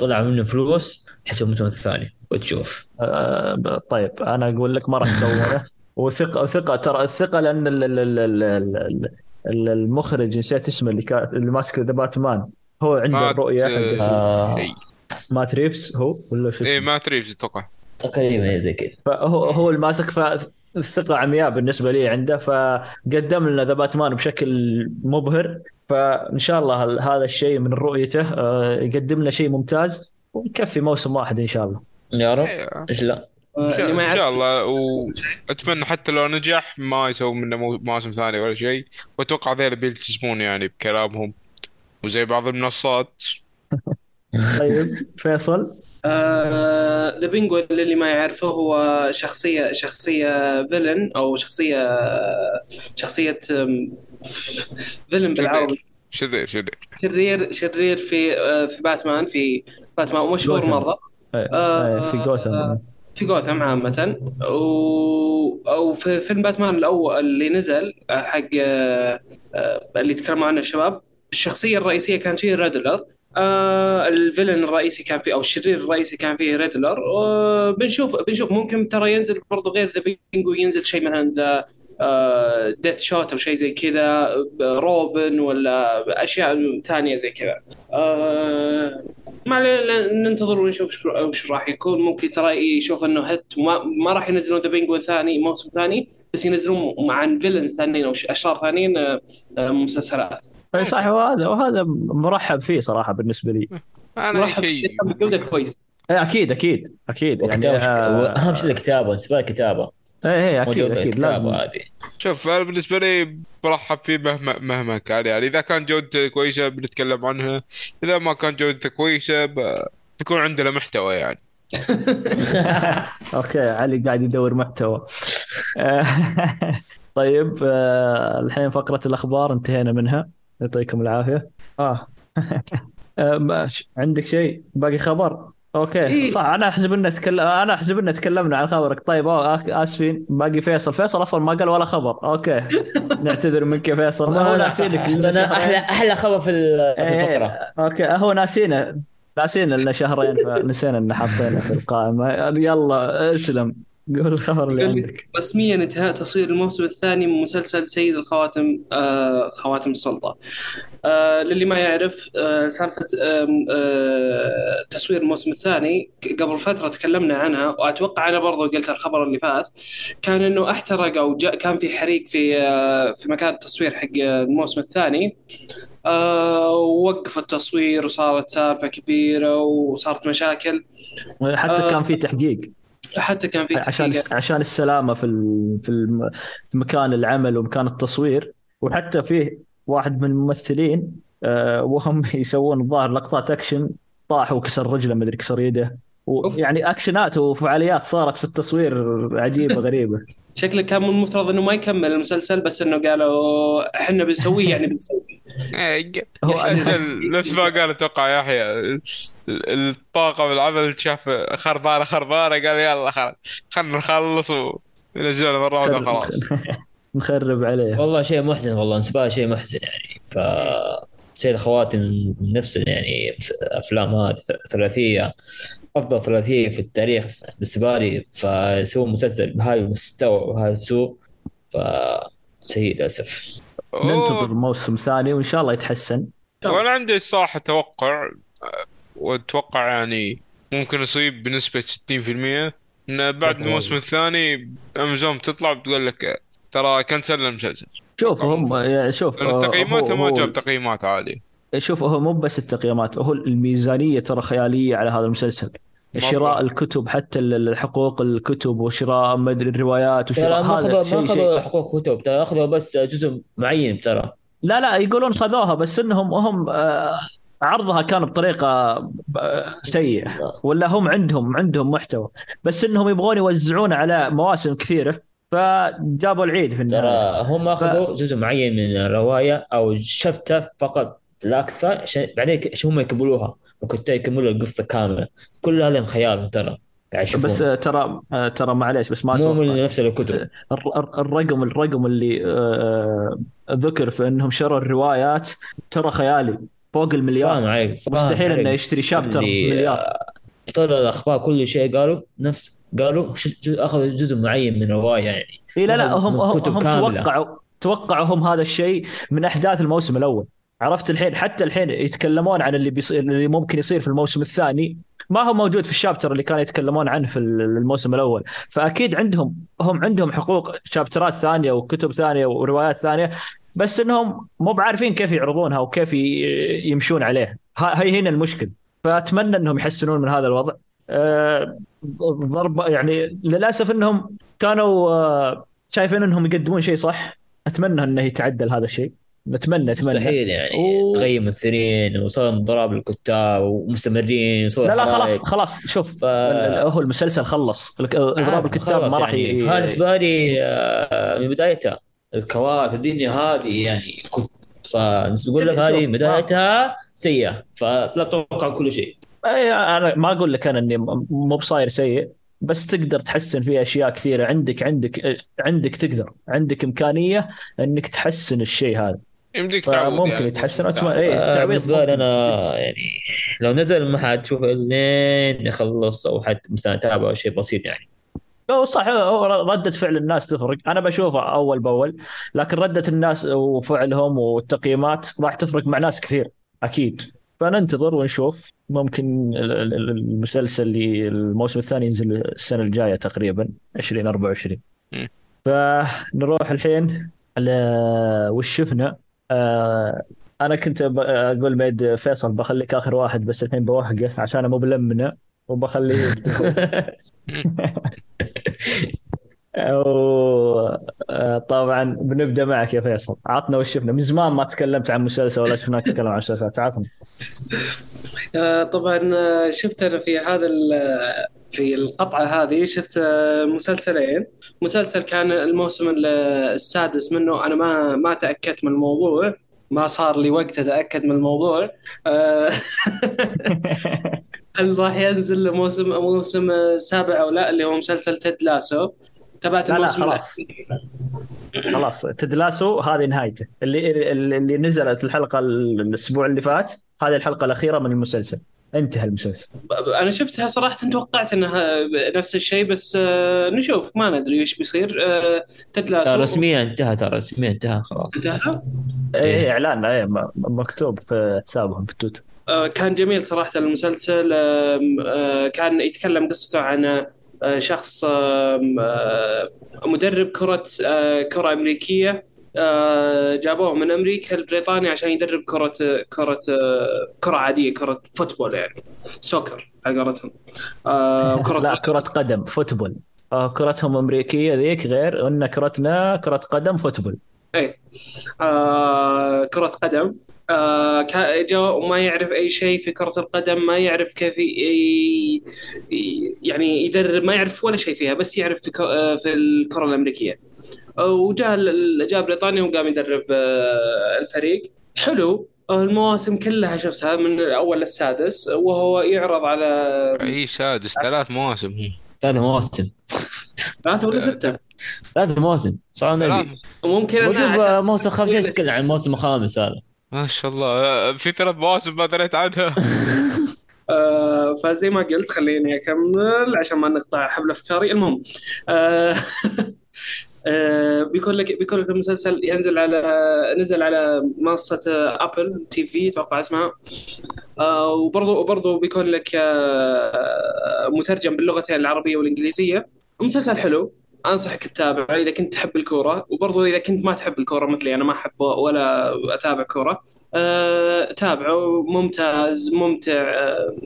Speaker 3: طلع منه فلوس حسب الموسم الثاني وتشوف.
Speaker 4: آه، طيب أنا أقول لك ما راح يسوونه وثقه وثقه ترى الثقة لأن ال- ال- ال- ال- ال- ال- المخرج نسيت اسمه اللي كان اللي ماسك The Batman هو عنده
Speaker 2: مات-
Speaker 4: الرؤيه حقت
Speaker 3: آه.
Speaker 4: مات ريفز هو ولا شو
Speaker 2: إيه
Speaker 4: اسمه؟
Speaker 2: مات ريفز أتوقع.
Speaker 3: تقريبا زي كذا.
Speaker 4: فهو هو الماسك فالثقة عمياء بالنسبة لي عنده فقدم لنا The Batman بشكل مبهر. فإن شاء الله ال- هذا الشيء من رؤيته آه، يقدم لنا شيء ممتاز ويكفي موسم واحد إن شاء الله.
Speaker 3: يا رب.
Speaker 2: إيه،
Speaker 3: إيش لا.
Speaker 1: اللي ما
Speaker 2: إن شاء الله واتمنى حتى لو نجح ما يسوي منه مو- مواسم ثانية ولا شيء. وأتوقع ذيلا بيلتزمون يعني بكلامهم. وزي بعض المنصات.
Speaker 4: طيب فيصل؟
Speaker 1: The Penguin اللي ما يعرفه هو شخصية شخصية villain أو شخصية شخصية villain بالعربي.
Speaker 2: شرير شرير.
Speaker 1: شرير شرير في آه، في باتمان في باتمان ومشهور. مرة.
Speaker 4: آه،
Speaker 1: آه،
Speaker 4: آه، في جوثم
Speaker 1: في جوثم عامة. و... أو في فيلم باتمان الأول اللي نزل حق آه، اللي تكلموا عنه الشباب الشخصية الرئيسية كان فيه Riddler. آه ال villain الرئيسي كان فيه أو الشرير الرئيسي كان فيه Riddler. آه بنشوف بنشوف ممكن ترى ينزل برضو غير The Penguin ينزل شيء مثلا ذا Deadshot أو شيء زي كذا روبن ولا اشياء ثانية زي كذا. آه ما علينا ننتظر ونشوف شو- وش راح يكون. ممكن ترى يشوف إنه hit ما, ما راح ينزلون The Penguin ثاني موسم ثاني بس ينزلون مع villains ثانيين أو ش- أشرار ثانيين آه، آه، مسلسلات.
Speaker 4: اي صح وهذا وهذا مرحب فيه صراحة بالنسبة لي.
Speaker 1: أي
Speaker 2: شيء
Speaker 1: بجوده كويس.
Speaker 4: إيه، أكيد أكيد أكيد. يعني آه،
Speaker 3: أهم شيء الكتابة بالنسبة لي
Speaker 4: الكتابة. إيه
Speaker 3: إيه
Speaker 4: أكيد
Speaker 3: أكيد
Speaker 4: لازم.
Speaker 3: هذه.
Speaker 2: شوف أنا بالنسبة لي برحب فيه مهما مهما كان. يعني إذا كان جودته كويسة بنتكلم عنها. إذا ما كان جودته كويسة. بيكون عندنا محتوى يعني.
Speaker 4: أوكي علي قاعد يدور محتوى. طيب آه، الحين فقرة الأخبار انتهينا منها. يعطيكم العافية. آه. آه، ماشي. عندك شيء؟ باقي خبر؟ okay
Speaker 1: إيه.
Speaker 4: صح أنا أحسب ان تكلم أنا أحسب ان تكلمنا عن خبرك. طيب أوه، آسفين باقي فيصل. فيصل أصلا ما قال ولا خبر. okay نعتذر منك يا فيصل. هو ناسينك. أحلى.
Speaker 3: أحلى خبر في
Speaker 4: إيه،
Speaker 3: الفقرة.
Speaker 4: okay هو ناسينا ناسينا لنا شهرين فنسينا ان حطينا في القائمة. يلا اسلم. قول الخبر اللي عندك.
Speaker 1: رسميا انتهاء تصوير الموسم الثاني من مسلسل سيد الخواتم آه خواتم السلطة. آه للي ما يعرف آه سالفة آم، آه تصوير الموسم الثاني قبل فترة تكلمنا عنها وأتوقع أنا برضو قلت الخبر اللي فات كان إنه أحترق أو جاء كان في حريق في آه في مكان التصوير حق الموسم الثاني. آه ووقف التصوير وصارت سالفة كبيرة وصارت مشاكل.
Speaker 4: حتى
Speaker 1: آه.
Speaker 4: كان في تحقيق.
Speaker 1: حتى كان في
Speaker 4: عشان عشان السلامة في ال- في مكان العمل ومكان التصوير. وحتى فيه واحد من الممثلين آه، وهم يسوون الظاهر لقطات أكشن طاح وكسر رجله مدري كسر يده.
Speaker 1: أوف.
Speaker 4: ويعني أكشنات وفعاليات صارت في التصوير عجيبة غريبة.
Speaker 1: شكله كان من المفترض إنه ما يكمل المسلسل بس إنه قالوا إحنا بنسويه يعني بنسويه.
Speaker 2: إيه،
Speaker 4: هو
Speaker 2: ال- نفس ما قال أتوقع يحيى ال- ال- الطاقم العمل شاف خربانة خربانة قال يلا خل خلنا نخلص ونزلنا مرة واحدة خلاص
Speaker 4: نخرب عليه.
Speaker 3: والله شيء محزن والله لي شيء محزن يعني. ف سيد خواتم من نفس يعني أفلام هذه ثلاثية. أفضل ثلاثية في التاريخ بالنسبة لي فيسوون مسلسل بهاي المستوى وهذا السوء ف سيء للأسف.
Speaker 4: ننتظر موسم ثاني وإن شاء الله يتحسن.
Speaker 2: وأنا عندي الصراحه توقع وأتوقع يعني ممكن يصيب بنسبة 60% انه بعد. الموسم الثاني أمازون بتطلع بتقول لك ترى كنسلنا المسلسل.
Speaker 4: شوف هم يعني شوف
Speaker 2: تقييماته
Speaker 4: هو-
Speaker 2: ما جاب تقييمات عالية.
Speaker 4: شوف هو مو بس التقييمات هو الميزانية ترى خيالية على هذا المسلسل. شراء. الكتب حتى ال- الحقوق الكتب وشراء مدري الروايات
Speaker 3: ترى
Speaker 4: وشراء
Speaker 3: ما
Speaker 4: هذا
Speaker 3: اخذوا ما
Speaker 4: أخذوا
Speaker 3: حقوق كتب ترى أخذوا بس جزء معين ترى.
Speaker 4: لا لا يقولون خذوها بس انهم هم آه، عرضها كان بطريقة آه، سيئة. ولا هم عندهم عندهم محتوى. بس إنهم يبغون يوزعونه على مواسم كثيرة فجابوا العيد في النهاية.
Speaker 3: ترى هم أخذوا جزء معين من الرواية أو شبته فقط. لا أكثر عشان بعدين عشان هم يكملوها؟ وكنت يكملوا القصة كاملة. كل هذا خيالهم ترى
Speaker 4: بس آه، ترى آه، ترى معليش بس ما
Speaker 3: مو من نفس الكتب.
Speaker 4: الر- الرقم الرقم اللي آه، ذكر في إنهم شروا الروايات ترى خيالي فوق
Speaker 3: فاهم
Speaker 4: المليار
Speaker 3: عليك فاهم
Speaker 4: مستحيل
Speaker 3: عليك.
Speaker 4: انه يشتري شابتر مليار.
Speaker 3: طلع الأخبار كل شيء قالوا نفس قالوا أخذوا جزء معين من روايه يعني.
Speaker 4: إي لا لا هم هم, هم. توقعوا توقعوا هم هذا الشيء من أحداث الموسم الأول. عرفت الحين؟ حتى الحين يتكلمون عن اللي بيصير اللي ممكن يصير في الموسم الثاني. ما هو موجود في الشابتر اللي كانوا يتكلمون عنه في الموسم الأول. فأكيد عندهم هم عندهم حقوق شابترات ثانية وكتب ثانية وروايات ثانية بس إنهم مو بعارفين كيف يعرضونها وكيف يمشون عليه ها- هي هنا المشكلة فأتمنى إنهم يحسنون من هذا الوضع. آه، ضرب يعني للأسف إنهم كانوا آه، شايفين إنهم يقدمون شيء صح. أتمنى إنه يتعدل هذا الشيء. نتمنى اتمنى
Speaker 3: مستحيل يعني.
Speaker 4: و-
Speaker 3: تغير ممثلين وصار ضراب للكتاب ومستمرين وصار
Speaker 4: لا لا خلاص. خلاص. شوف
Speaker 3: ف-
Speaker 4: ال- هو المسلسل خلص. إضراب
Speaker 3: عارف،
Speaker 4: الكتاب ما راح
Speaker 3: يعني. بالنسبة لي آه، من بدايتها الكواكب الدنيا هذه يعني كنت فنقول لك هذه بدايتها سيئة. فلا تتوقع كل شيء.
Speaker 4: أي أنا ما أقول لك أنا إني مو بصاير سيء بس تقدر تحسن فيه أشياء كثيرة. عندك عندك عندك تقدر عندك إمكانية إنك تحسن الشيء هذا.
Speaker 2: يمديك تعود
Speaker 4: فممكن
Speaker 2: يعني
Speaker 4: يتحسن.
Speaker 2: الموسم
Speaker 4: أتمنى-
Speaker 2: الثاني.
Speaker 4: إيه،
Speaker 3: آه،
Speaker 4: تعويض
Speaker 3: بالنسبة لي
Speaker 4: ممكن.
Speaker 3: أنا يعني لو نزل ما حتشوف لين يخلص أو حتى مثلا أتابع شيء بسيط يعني.
Speaker 4: هو صح. هو ردة فعل الناس تفرق. أنا بشوفه أول بأول لكن ردة الناس وفعلهم والتقييمات راح تفرق مع ناس كثير أكيد. فننتظر ونشوف. ممكن ال- ال- المسلسل اللي الموسم الثاني ينزل السنة الجاية تقريبا 2024
Speaker 2: مم.
Speaker 4: فنروح الحين على وش شفنا؟ آه أنا كنت ب- أقول ميد فيصل بخليك آخر واحد بس الحين بوهقه عشان مو بلمنه وبخليه طبعا بنبدأ معك يا فيصل. عطنا وش شفنا. من زمان ما تكلمت عن مسلسل ولا شفناك تتكلم عن مسلسلات. عطنا.
Speaker 1: آه، طبعا آه، شفت أنا في هذا ال- في القطعة هذه شفت آه، مسلسلين. مسلسل كان الموسم ال- السادس منه. أنا ما ما تأكدت من الموضوع. ما صار لي وقت أتأكد من الموضوع. آه، هل راح ينزل موسم موسم سابع أو لا اللي هو مسلسل تيد لاسو. تابعت
Speaker 4: لا لا
Speaker 1: الموسم
Speaker 4: خلاص. خلاص تدلاسو هذه نهايته. اللي اللي اللي نزلت الحلقة الأسبوع اللي فات هذه الحلقة الأخيرة من المسلسل. انتهى المسلسل.
Speaker 1: أنا شفتها صراحة توقعت إنها نفس الشيء بس آه، نشوف. ما ندري إيش بيصير. آه، تيد لاسو
Speaker 3: ترى رسميا انتهى ترى رسميا انتهى خلاص.
Speaker 1: انتهى؟
Speaker 4: اي
Speaker 3: إيه.
Speaker 4: إعلان اي م- مكتوب في حسابهم في تويتر.
Speaker 1: آه، كان جميل صراحة المسلسل. كان يتكلم قصته عن شخص آم، آه، مدرب كرة آه، كرة أمريكية آه، جابوه من أمريكا لبريطانيا عشان يدرب كرة كرة آه، كرة عادية كرة football يعني soccer على قولتهم. آه، كرة
Speaker 4: لا كرة قدم football. آه، كرتهم أمريكية ذيك غير إن كرتنا كرة قدم football.
Speaker 1: إيه. آه كرة قدم. آه جاء وما يعرف أي شيء في كرة القدم ما يعرف كيف يعني يدرب ما يعرف ولا شيء فيها بس يعرف في, ك... آه، في الكرة الأمريكية. آه، وجاء ال- جاء بريطانيا وقام يدرب آه، الفريق. حلو. آه، المواسم كلها شفتها من الأول للسادس وهو يعرض على
Speaker 2: أي سادس ثلاث مواسم.
Speaker 3: ثلاث مواسم.
Speaker 1: ثلاثة ولا ستة؟
Speaker 3: ثلاث مواسم. صار
Speaker 2: ثلاث
Speaker 3: بشوف
Speaker 1: عشان-
Speaker 3: آه، موسم خامس تتكلم عن الموسم الخامس هذا.
Speaker 2: ما شاء الله. في ثلاث مواسم ما دريت عنها.
Speaker 1: آه، فزي ما قلت خليني أكمل عشان ما نقطع حبل أفكاري. المهم آه، آه، بيكون لك بيكون لك المسلسل ينزل على نزل على منصة ابل تي في أتوقع اسمها. آه، وبرضه وبرضه بيكون لك آه، مترجم باللغتين العربية والإنجليزية. مسلسل حلو. أنصحك تتابعه إذا كنت تحب الكورة وبرضه إذا كنت ما تحب الكورة مثلي أنا ما احب ولا أتابع كورة أه تابعه ممتاز ممتع أه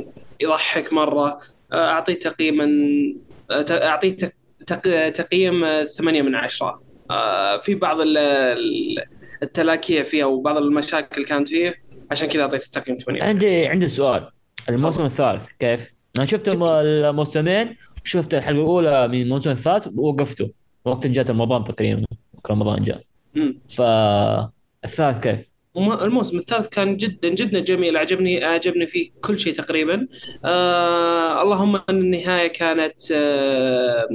Speaker 1: يضحك مرة أه أعطيه تقييما ت- أعطيه تق- تق- تقييم آه، ثمانية من عشرة. أه في بعض ال- ال- التلاكيع فيه وبعض المشاكل اللي كانت فيه عشان كذا أعطيته تقييم 8
Speaker 3: عندي عندي سؤال. الموسم الثالث كيف؟ أنا شفت الم- الموسمين شفت الحلقة الأولى من الموسم الثالث ووقفته وقت جات رمضان تقريبا رمضان جاء.
Speaker 1: مم.
Speaker 3: فالثالث كيف؟
Speaker 1: الموسم الثالث كان جدا جدا جميل عجبني عجبني فيه كل شيء تقريبا. آه اللهم إن النهاية كانت آه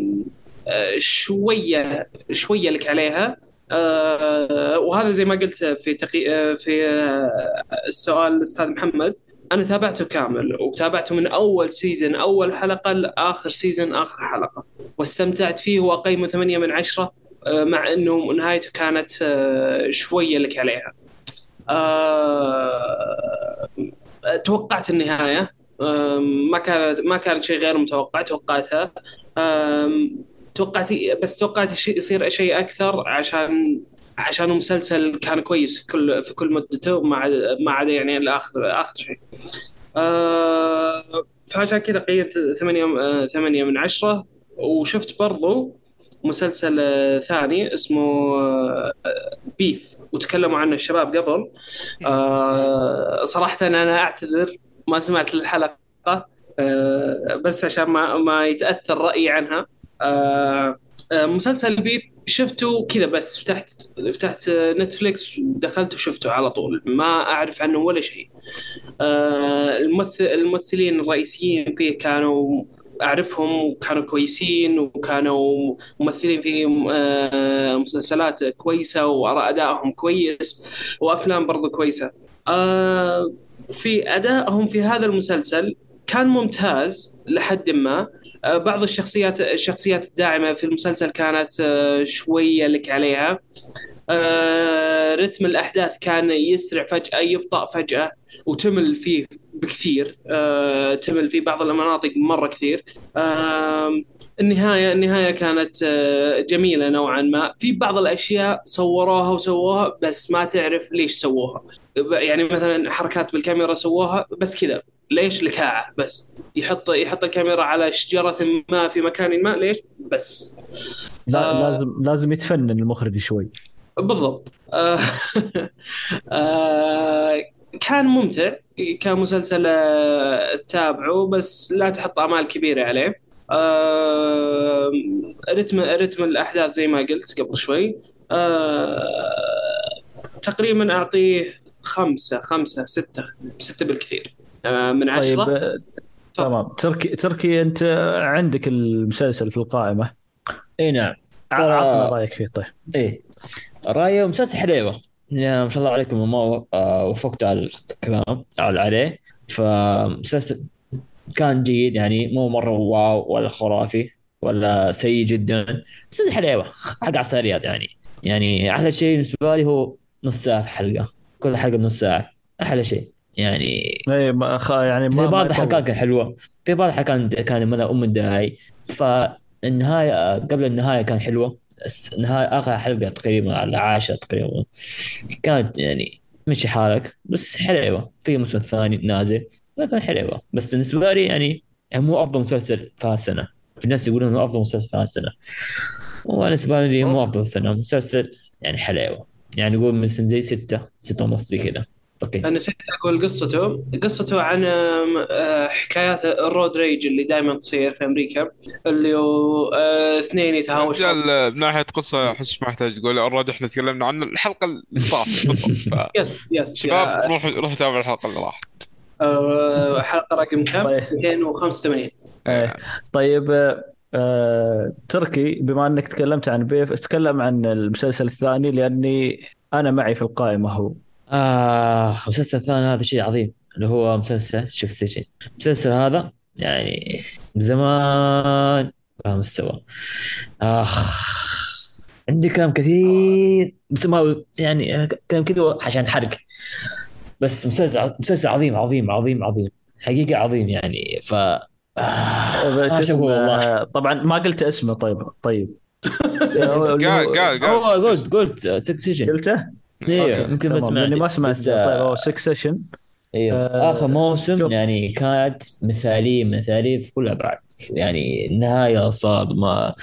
Speaker 1: آه شوية شوية لك عليها. آه وهذا زي ما قلت في تقي... آه، في آه السؤال الأستاذ محمد. أنا تابعته كامل وتابعته من أول season أول حلقة لآخر season آخر حلقة. واستمتعت فيه واقيمه 8 من 10 آه، مع إنه نهايته كانت آه، شوية لك عليها. آه، توقعت النهاية. ما كانت ما كانت شيء غير متوقع توقعتها. توقعت بس توقعت يصير شيء أكثر عشان عشان المسلسل كان كويس في كل في كل مدته ما عدا ما عدا يعني الآخر اخر شيء. آه، فعشان كذا قيمت 8 8 من 10 وشفت برضو مسلسل ثاني اسمه آه، بيف وتكلموا عنه الشباب قبل. آه صراحة أنا أعتذر ما سمعت الحلقة آه بس عشان ما ما يتأثر رأيي عنها. آه مسلسل بيف شفته كذا بس فتحت فتحت نتفليكس ودخلت وشفته على طول. ما أعرف عنه ولا شيء. آه الممثل الممثلين الرئيسيين فيه كانوا أعرفهم وكانوا كويسين وكانوا ممثلين في آه، مسلسلات كويسة وادائهم كويس وأفلام برضو كويسة. آه، في أدائهم في هذا المسلسل كان ممتاز لحد ما. آه، بعض الشخصيات الشخصيات الداعمة في المسلسل كانت آه، شوية لك عليها. آه، رتم الأحداث كان يسرع فجأة يبطأ فجأة وتمل فيه بكثير. آه، تمل في بعض المناطق مرة كثير. النهاية النهاية كانت آه، جميلة نوعا ما. في بعض الأشياء صوروها وسووها بس ما تعرف ليش سووها. يعني مثلا حركات بالكاميرا سووها بس كذا. ليش لكاعة؟ بس. يحط يحط الكاميرا على شجرة ما في مكان ما ليش؟ بس.
Speaker 4: لا
Speaker 1: آه.
Speaker 4: لازم لازم يتفنن المخرج شوي.
Speaker 1: بالضبط. آه، آه، كان ممتع. كان مسلسل آه، تتابعه بس لا تحط آمال كبيرة عليه. آه، رتم رتم الأحداث زي ما قلت قبل شوي. آه، تقريبا أعطيه خمسة خمسة ستة ستة بالكثير. آه، من
Speaker 4: طيب
Speaker 1: عشره
Speaker 4: آه، تمام. تركي تركي أنت عندك المسلسل في القائمة؟
Speaker 3: إي نعم. ترى-
Speaker 4: عطنا رأيك فيه طيب.
Speaker 3: إيه رايه مسلسل حليوة. يا ما شاء الله عليكم ما آه، وفقت على الكلام على عليه فمسلسل كان جيد يعني مو مرة واو ولا خرافي ولا سيء جدا. مسلسل حليوة حق عساريات يعني. يعني أحلى شيء بالنسبة لي هو نص ساعة في حلقة. كل حلقة نص ساعة. أحلى شيء. يعني
Speaker 4: اي ما خ- يعني
Speaker 3: في
Speaker 4: ما
Speaker 3: بعض
Speaker 4: ما
Speaker 3: الحلقات. كانت حلوة. في بعض الحلقات كان مدى أم الداعي فالنهاية قبل النهاية كان حلوة. بس النهاية آخر حلقة تقريبا على العاشره تقريبا. كانت يعني مشي حالك بس حلوة في موسم ثاني نازل لكن حلوة بس بالنسبة لي يعني مو أفضل مسلسل في هالسنه في ناس يقولون إنه أفضل مسلسل في هالسنه وأنا بالنسبة لي مو أفضل سنة. مسلسل يعني حلوة يعني نقول مثلا زي ستة ستة ونص زي كذا. okay.
Speaker 1: أنا نسيت أقول قصته. قصته عن آه، حكايات ال road rage اللي دائما تصير في أمريكا اللي هو آه، اثنين يتهاوشون.
Speaker 2: رجال من ناحية قصة أحس ما يحتاج تقول. already إحنا تكلمنا عن الحلقة اللي طافت بالضبط
Speaker 1: يس يس
Speaker 2: شباب روح روح تابع الحلقة اللي راحت.
Speaker 1: آه، حلقة رقم كم؟
Speaker 4: طيب.
Speaker 1: 285
Speaker 4: إيه. طيب آه، آه، تركي بما أنك تكلمت عن بيف تكلم عن المسلسل الثاني لأني أنا معي في القائمة هو.
Speaker 3: آه المسلسل الثاني هذا شيء عظيم اللي هو مسلسل شفت شيء المسلسل هذا يعني من زمان مستوى. آخ عندي كلام كثير بس ما يعني كلام كذا عشان حرق. بس مسلسل مسلسل عظيم عظيم عظيم عظيم. حقيقة عظيم يعني ف آه
Speaker 4: بس
Speaker 3: الله والله.
Speaker 4: طبعا ما قلت اسمه طيب طيب.
Speaker 2: قال قال
Speaker 3: قلت قلت Succession
Speaker 4: قلته؟
Speaker 3: أيوه
Speaker 4: okay،
Speaker 3: يمكن ما سمعت
Speaker 4: ما سمعت طيب
Speaker 3: آه،
Speaker 4: هو Succession
Speaker 3: أيوه
Speaker 4: آه،
Speaker 3: آخر موسم
Speaker 4: شوف.
Speaker 3: يعني كانت مثاليه مثالية في كل الابعاد يعني النهاية صادمة.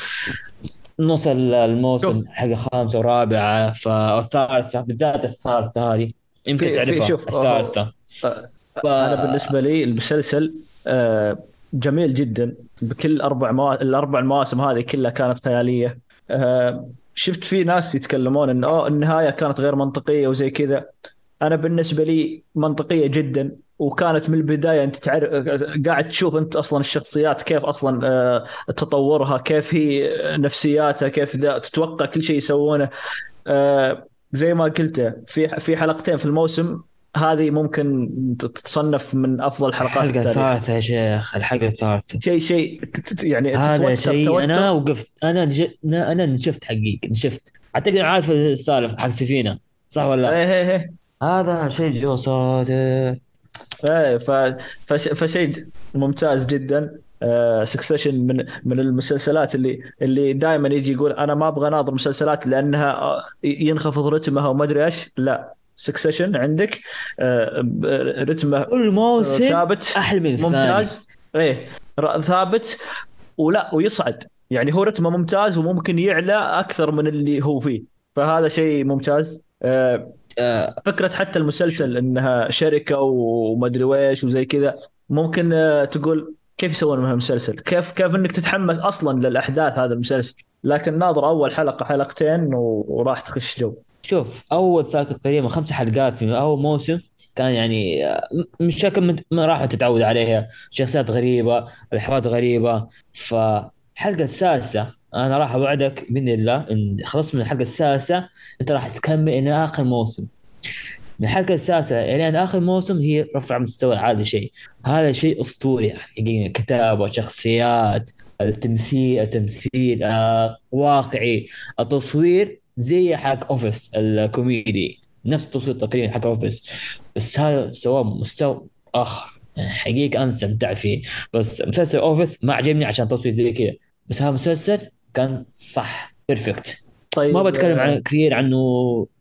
Speaker 3: نص الموسم حق خامسة ورابعة فالثالثه بالذات الثالثة هذه. يمكن تعرفها
Speaker 4: شوف،
Speaker 3: الثالثة.
Speaker 4: آه،
Speaker 3: ف...
Speaker 4: أنا بالنسبة لي المسلسل آه، جميل جدا. بكل أربع مو... الأربع المواسم هذه كلها كانت خيالية. آه، شفت في ناس يتكلمون إن أوه النهاية كانت غير منطقية وزي كذا. أنا بالنسبة لي منطقية جدا وكانت من البداية أنت تعرف قاعد تشوف أنت أصلا الشخصيات كيف أصلا آه، تطورها كيف هي نفسياتها كيف ذا تتوقع كل شيء يسوونه. آه، زي ما قلت في في حلقتين في الموسم هذه ممكن تتصنف من أفضل حلقات الحلقة
Speaker 3: الثالثة يا شيخ الحلقة الثالثة.
Speaker 4: شيء شيء يعني
Speaker 3: هذا شيء. أنا وقفت. أنا نج... أنا نشفت حقيقي نشفت. أعتقد عارف السالفة حق سفينة صح ولا لا؟
Speaker 4: إيه إيه إيه.
Speaker 3: هذا شيء جو صادق
Speaker 4: إيه ف... فش... فشيء ممتاز جدا. Succession من من المسلسلات اللي اللي دائما يجي يقول أنا ما أبغى أناظر مسلسلات لأنها آه، ينخفض رتمها وما أدري إيش. لا. Succession عندك. آه، ب- رتمه
Speaker 3: كل موسم
Speaker 4: ثابت
Speaker 3: أحلى من
Speaker 4: ممتاز. إيه ثابت ولا ويصعد. يعني هو رتمه ممتاز وممكن يعلى أكثر من اللي هو فيه. فهذا شيء ممتاز. آه،
Speaker 3: آه،
Speaker 4: فكرة حتى المسلسل إنها شركة ومدري ويش وزي كذا ممكن آه، تقول كيف يسوون منها مسلسل؟ كيف كيف إنك تتحمس أصلا للأحداث هذا المسلسل؟ لكن ناظر أول حلقة حلقتين وراح تخش جو.
Speaker 3: شوف أول ثلاث تقريبا خمس حلقات في أول موسم كان يعني آه، مش شكل ما راح تتعود عليها. شخصيات غريبة الحوارات غريبة. فالحلقة السادسة أنا راح أوعدك بإذن الله إن خلصت من الحلقة السادسة أنت راح تكمل إلى آخر موسم. من الحلقة السادسة إلى آخر موسم هي رفع مستوى هذا الشيء. هذا شيء أسطوري حقيقي كتابة شخصيات التمثيل التمثيل آه واقعي التصوير زي حق Office الكوميدي نفس التصوير تقريبا حق Office بس هذا سواه مستوى آخر. حقيقة أنا استمتعت فيه. بس مسلسل Office ما عجبني عشان تصوير زي كذا. بس هذا المسلسل كان صح perfect
Speaker 4: طيب
Speaker 3: ما بتكلم
Speaker 4: آه،
Speaker 3: عن كثير عنه.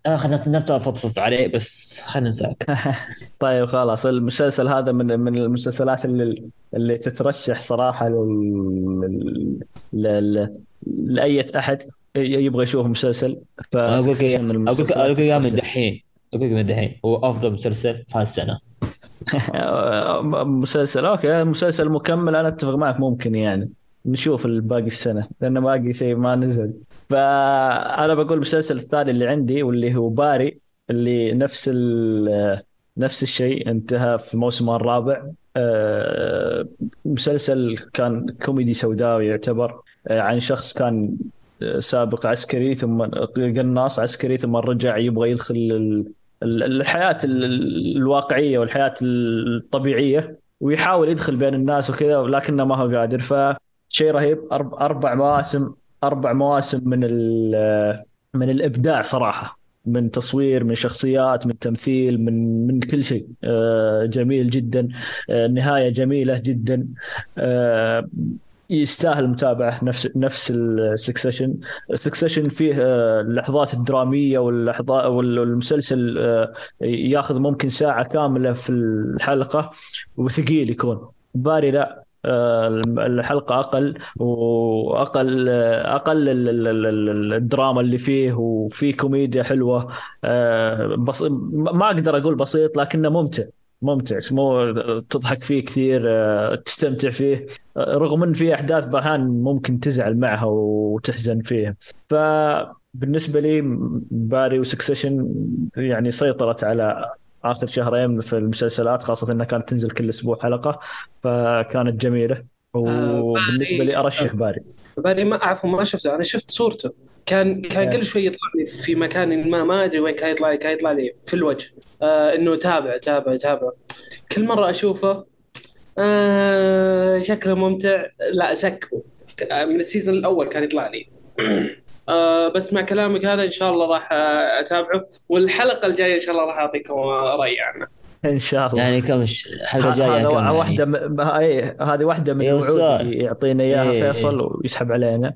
Speaker 3: اخر ناس نفسها فضفض عليه بس خلينا نساك.
Speaker 4: طيب خلاص. المسلسل هذا من من المسلسلات اللي اللي تترشح صراحة لل... لل... لأي أحد. يبغى يشوف مسلسل
Speaker 3: أقول لك أقول لك
Speaker 4: المسلسلات
Speaker 3: أقول لك إياها من. دحين. أقول لك من دحين. هو أفضل مسلسل في هالسنة.
Speaker 4: مسلسل okay مسلسل مكمل أنا أتفق معك ممكن يعني نشوف الباقي السنة لأنه باقي شيء ما نزل. فأنا بقول المسلسل الثاني اللي عندي واللي هو باري اللي نفس نفس الشيء انتهى في موسمه الرابع. آه، مسلسل كان كوميدي سوداوي يعتبر آه، عن شخص كان سابق عسكري ثم قناص عسكري ثم رجع يبغى يدخل ال- ال- الحياة ال- الواقعية والحياة الطبيعية ويحاول يدخل بين الناس وكذا ولكنه ما هو قادر. فشيء رهيب. أربع مواسم أربع مواسم من من الإبداع صراحة. من تصوير من شخصيات من تمثيل من من كل شيء. آه، جميل جدا. آه، نهاية جميلة جدا. آه، يستاهل المتابعة نفس نفس ال Succession ال Succession فيه آه، اللحظات الدرامية واللحظات والمسلسل آه، ياخذ ممكن ساعة كاملة في الحلقة وثقيل يكون. Barry لا آه، الحلقة أقل وأقل آه، أقل ال- ال- ال- ال- الدراما اللي فيه وفي كوميديا حلوة بس ما أقدر أقول بسيط لكنه ممتع. ممتع مو تضحك فيه كثير آه، تستمتع فيه. آه، رغم إن في أحداث بحان ممكن تزعل معها وتحزن فيها. فبالنسبة لي Barry و Succession يعني سيطرت على آخر شهرين في المسلسلات خاصة إنها كانت تنزل كل أسبوع حلقة فكانت جميلة. وبالنسبة لي أرشح Barry.
Speaker 1: Barry ما أعرفه ما شفته. أنا شفت صورته. كان كان. كل شوي يطلع لي في مكان ما ما أدري وين كان يطلع لي كان يطلع لي في الوجه. آه إنه تابع تابع تابع. كل مرة أشوفه آه شكله ممتع. لا skip ه آه، من ال season الأول كان يطلع لي. آه بس مع كلامك هذا إن شاء الله راح آه، أتابعه. والحلقة الجاية إن شاء الله راح أعطيكم راي عنه.
Speaker 4: إن شاء الله
Speaker 3: يعني كم ش- الحلقة الجايه
Speaker 4: هذا
Speaker 3: يعني يعني؟
Speaker 4: واحدة من... إيه هذه واحدة من
Speaker 3: إيه،
Speaker 4: الوعود. اللي يعطينا إياها
Speaker 3: إيه،
Speaker 4: فيصل ويسحب علينا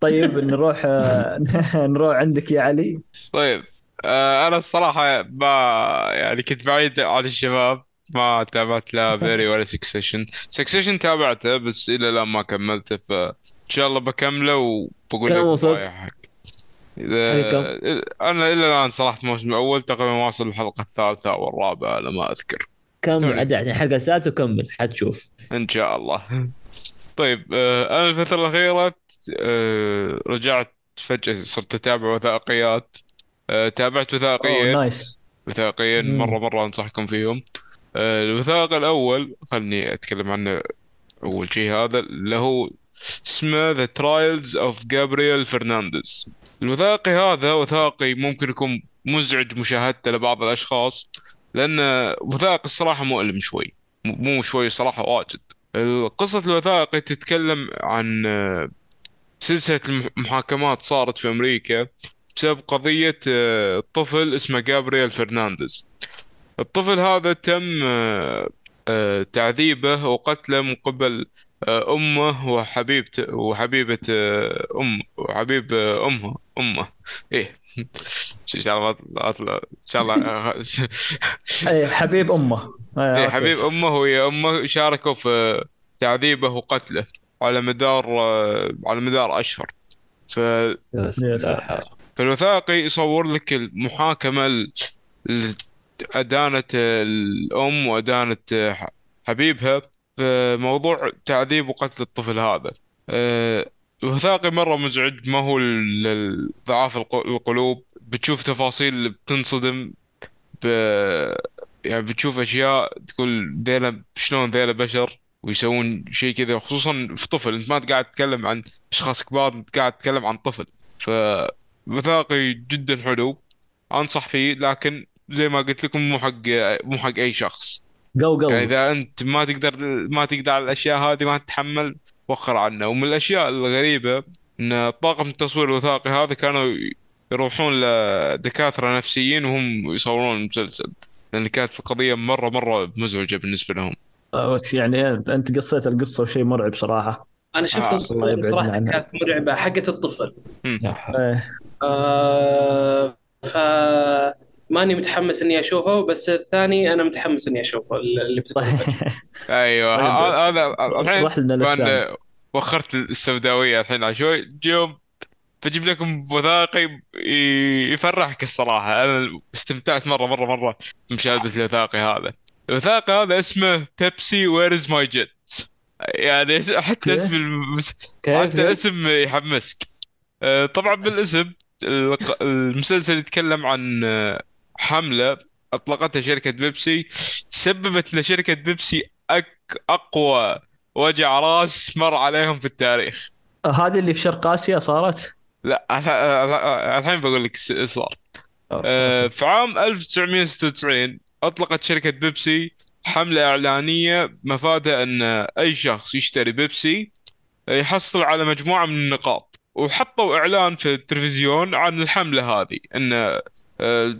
Speaker 4: طيب نروح آه، نروح عندك يا علي
Speaker 2: طيب آه أنا الصراحة ما يعني كنت بعيد عن الشباب ما تابعت لا Barry ولا Succession Succession تابعته بس إلى الآن ما كملته فإن شاء الله بكمله وبقول
Speaker 3: كم
Speaker 2: لك
Speaker 3: وصلت؟ حلقة؟
Speaker 2: أنا إلى الآن صراحة الموسم الأول تقريبا واصل الحلقة الثالثة أو الرابعة على ما أذكر.
Speaker 3: كمل
Speaker 2: توني.
Speaker 3: ادع الحلقة السادسه وكمل حتشوف.
Speaker 2: إن شاء الله. طيب آه، أنا الفترة الأخيرة آه، رجعت فجأة صرت أتابع وثائقيات. آه، تابعت وثائقيين
Speaker 4: نايس
Speaker 2: وثائقيين
Speaker 4: مم.
Speaker 2: مرة مرة أنصحكم فيهم. الوثائق الأول خلني أتكلم عنه أول شيء هذا اللي هو اسمه The Trials of Gabriel Fernandez. الوثائقي هذا وثائقي ممكن يكون مزعج مشاهدته لبعض الأشخاص لأن وثائقي الصراحة مؤلم شوي. مو شوي صراحة واجد. قصة الوثائقي تتكلم عن آه، سلسلة المحاكمات صارت في أمريكا بسبب قضية آه، طفل اسمه جابرييل فرنانديز. الطفل هذا تم آه، تعذيبه وقتله من قبل آه، أمه وحبيبته وحبيبة آه، أم وحبيب آه، أمه أمه. إيه. إن شاء الله إن شاء الله آه،
Speaker 4: حبيب أمه.
Speaker 2: إيه
Speaker 4: أوكي.
Speaker 2: حبيب أمه وهي أمه شاركوا في تعذيبه وقتله على مدار آه، على مدار أشهر. ف. فالوثائقي يصور لك المحاكمة ال- اللي أدانت الأم وأدانت ح- حبيبها في موضوع تعذيب وقتل الطفل هذا. أه، الوثائقي مرة مزعج ما هو الق- القلوب بتشوف تفاصيل بتنصدم ب... يعني بتشوف أشياء تقول ذيلا شلون ذيلا بشر ويسوون شيء كذا خصوصا في طفل. أنت ما قاعد تتكلم عن أشخاص كبار أنت قاعد تتكلم عن طفل. ف وثائقي جدا حلو أنصح فيه لكن زي ما قلت لكم مو حق مو حق أي شخص.
Speaker 4: جو جو
Speaker 2: يعني إذا أنت ما تقدر ما تقدر على الأشياء هذه ما تتحمل وخر عنه ومن الأشياء الغريبة إن طاقم التصوير الوثائقي هذا كانوا يروحون لدكاترة نفسيين وهم يصورون المسلسل. لأن كانت القضية مره مرة مزعجة بالنسبة لهم.
Speaker 4: آه، يعني انت قصيت القصة وشيء مرعب صراحة.
Speaker 1: أنا شفت
Speaker 2: آه،
Speaker 4: يبعدنا
Speaker 1: صراحة
Speaker 4: عنها.
Speaker 1: كانت مرعبة حقت الطفل.
Speaker 4: إيه.
Speaker 1: آه ف ماني متحمس إني أشوفه بس الثاني أنا متحمس إني أشوفه اللي بتقول.
Speaker 2: أيوه
Speaker 4: طيب.
Speaker 2: هذا الحين وخرت السوداوية الحين على شوي. يوم بجيب لكم وثائقي يفرحك الصراحة. أنا استمتعت مره مره مرة بمشاهدة الوثائقي هذا. الوثائقي هذا اسمه Pepsi Where Is My Jet يعني حتى؟ اسم المس... حتى الاسم يحمسك. آه، طبعا بالاسم المسلسل يتكلم عن حملة أطلقتها شركة بيبسي سببت لشركة بيبسي أك أقوى وجع راس مر عليهم في التاريخ.
Speaker 4: هذه اللي في شرق آسيا صارت؟
Speaker 2: لا الح- الح- الحين بقول لك صار. آه، في عام 1996 أطلقت شركة بيبسي حملة إعلانية مفادها أن أي شخص يشتري بيبسي يحصل على مجموعة من النقاط وحطوا إعلان في التلفزيون عن الحملة هذه أن آه،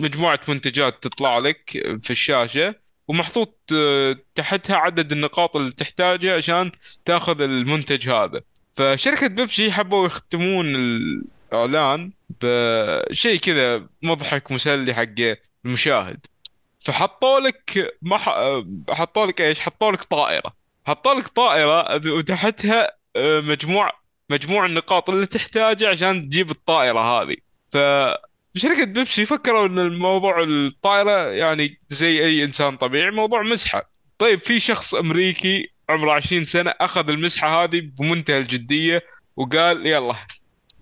Speaker 2: مجموعة منتجات تطلع لك في الشاشة ومحطوط آه، تحتها عدد النقاط اللي تحتاجها عشان تاخذ المنتج هذا. فشركة بيبسي حبوا يختمون الإعلان بشيء كذا مضحك مسلي حق المشاهد. فحطوا لك ما ح... حطوا لك إيش؟ حطوا لك طائرة. حطوا لك طائرة وتحتها آه، مجموع مجموع النقاط اللي تحتاجها عشان تجيب الطائرة هذه. فشركة بيبسي فكروا إن الموضوع الطائرة يعني زي أي إنسان طبيعي موضوع مسحة. طيب في شخص أمريكي عمره 20 سنة أخذ المسحة هذه بمنتهى الجدية وقال يلا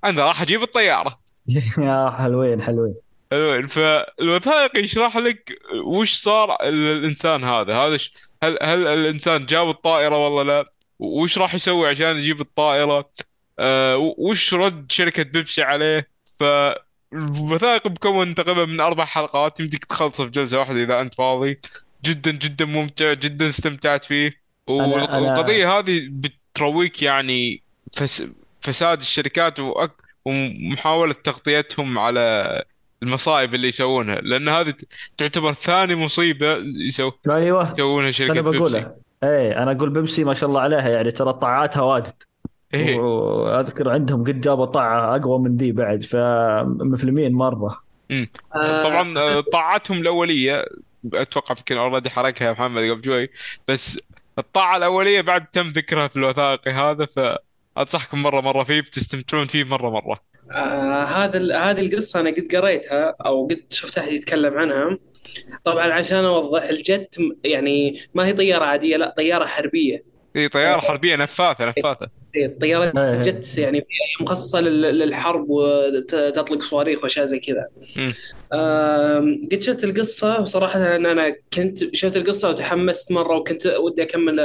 Speaker 2: أنا راح أجيب الطيارة.
Speaker 4: يا حلوين حلوين.
Speaker 2: حلوين. فالوثائقي يشرح لك وش صار الانسان هذا؟ هذا ش... هل هل الإنسان جاب الطائرة ولا لا؟ وش راح يسوي عشان يجيب الطائرة؟ آه وش رد شركة بيبسي عليه؟ فالوثائقي مكون تقريبا من أربع حلقات يمديك تخلصه في جلسة واحدة إذا أنت فاضي. جدا جدا ممتع جدا استمتعت فيه.
Speaker 4: أنا-
Speaker 2: والقضية هذه بترويك يعني فس... فساد الشركات وأك... ومحاولة تغطيتهم على المصائب اللي يسوونها. لأن هذه تعتبر ثاني مصيبة يسو...
Speaker 4: أيوه.
Speaker 2: يسوونها شركة
Speaker 4: أنا
Speaker 2: بيبسي.
Speaker 4: بقوله إيه أنا أقول بيبسي ما شاء الله عليها يعني ترى طاعاتها واجد.
Speaker 2: إيه.
Speaker 4: وأذكر عندهم قد جابوا طاعة أقوى من دي بعد فمفلمين مرة.
Speaker 1: آه،
Speaker 2: طبعا آه، طاعتهم الأولية أتوقع يمكن اوريدي حركها يا محمد قبل شوي بس الطاعة الأولية بعد تم ذكرها في الوثائقي هذا فأنصحكم مرة مرة فيه بتستمتعون فيه مرة مرة.
Speaker 1: آه هذا ال- هذه القصة أنا قد قريتها أو قد شفت أحد يتكلم عنها. طبعا عشان أوضح الجت يعني ما هي طيارة عادية لا طيارة حربية.
Speaker 2: اي طيارة حربية نفاثة نفاثة.
Speaker 1: إيه، الطيارة
Speaker 4: إيه.
Speaker 1: جت يعني مخصصة لل- للحرب وتطلق صواريخ وأشياء زي كذا. قد شفت القصة؟ وصراحه أنا كنت شفت القصة وتحمست مرة وكنت ودي أكمل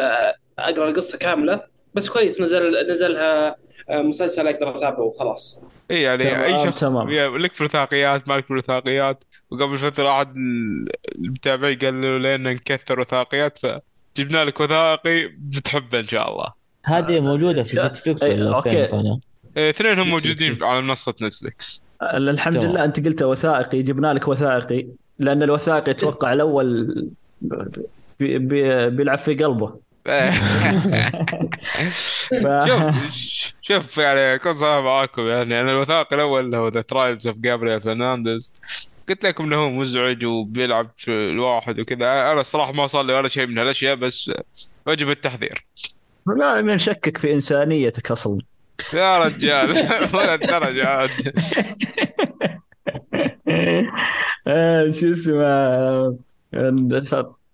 Speaker 1: أقرأ القصة كاملة. بس كويس نزل نزلها آه، مسلسل أقدر أتابعه وخلاص.
Speaker 2: إي يعني
Speaker 4: تمام،
Speaker 2: أي شخص
Speaker 4: تمام.
Speaker 2: لك في الوثائقيات مالك في الوثائقيات وقبل فترة أحد المتابعين قال له لنا نكثر وثائقيات فجبنا لك وثائقي بتحبه إن شاء الله.
Speaker 3: هذه موجودة في نتفلكس
Speaker 4: إيه،
Speaker 3: ولا كانوا؟
Speaker 2: إيه، اثنين هم
Speaker 3: نتفلكس.
Speaker 2: موجودين على منصة نتفلكس
Speaker 4: الحمد
Speaker 3: تمام.
Speaker 4: لله أنت قلت وثائقي جبنا لك وثائقي لأن الوثائقي أتوقع الأول بي بي بيلعب في قلبه
Speaker 2: إيه.
Speaker 4: ف-
Speaker 2: شوف شوف يعني اكون صراحة معاكم يعني أنا الوثائقي الأول اللي هو The Trials of Gabriel Fernandez قلت لكم إنه هو مزعج وبيلعب في الواحد وكذا أنا الصراحة ما صار لي ولا شيء من هالأشياء بس وجب التحذير
Speaker 4: لا نشكك في إنسانيتك أصلا.
Speaker 2: يا رجال ولا الدرجة عاد.
Speaker 4: آه، شو اسمه آه،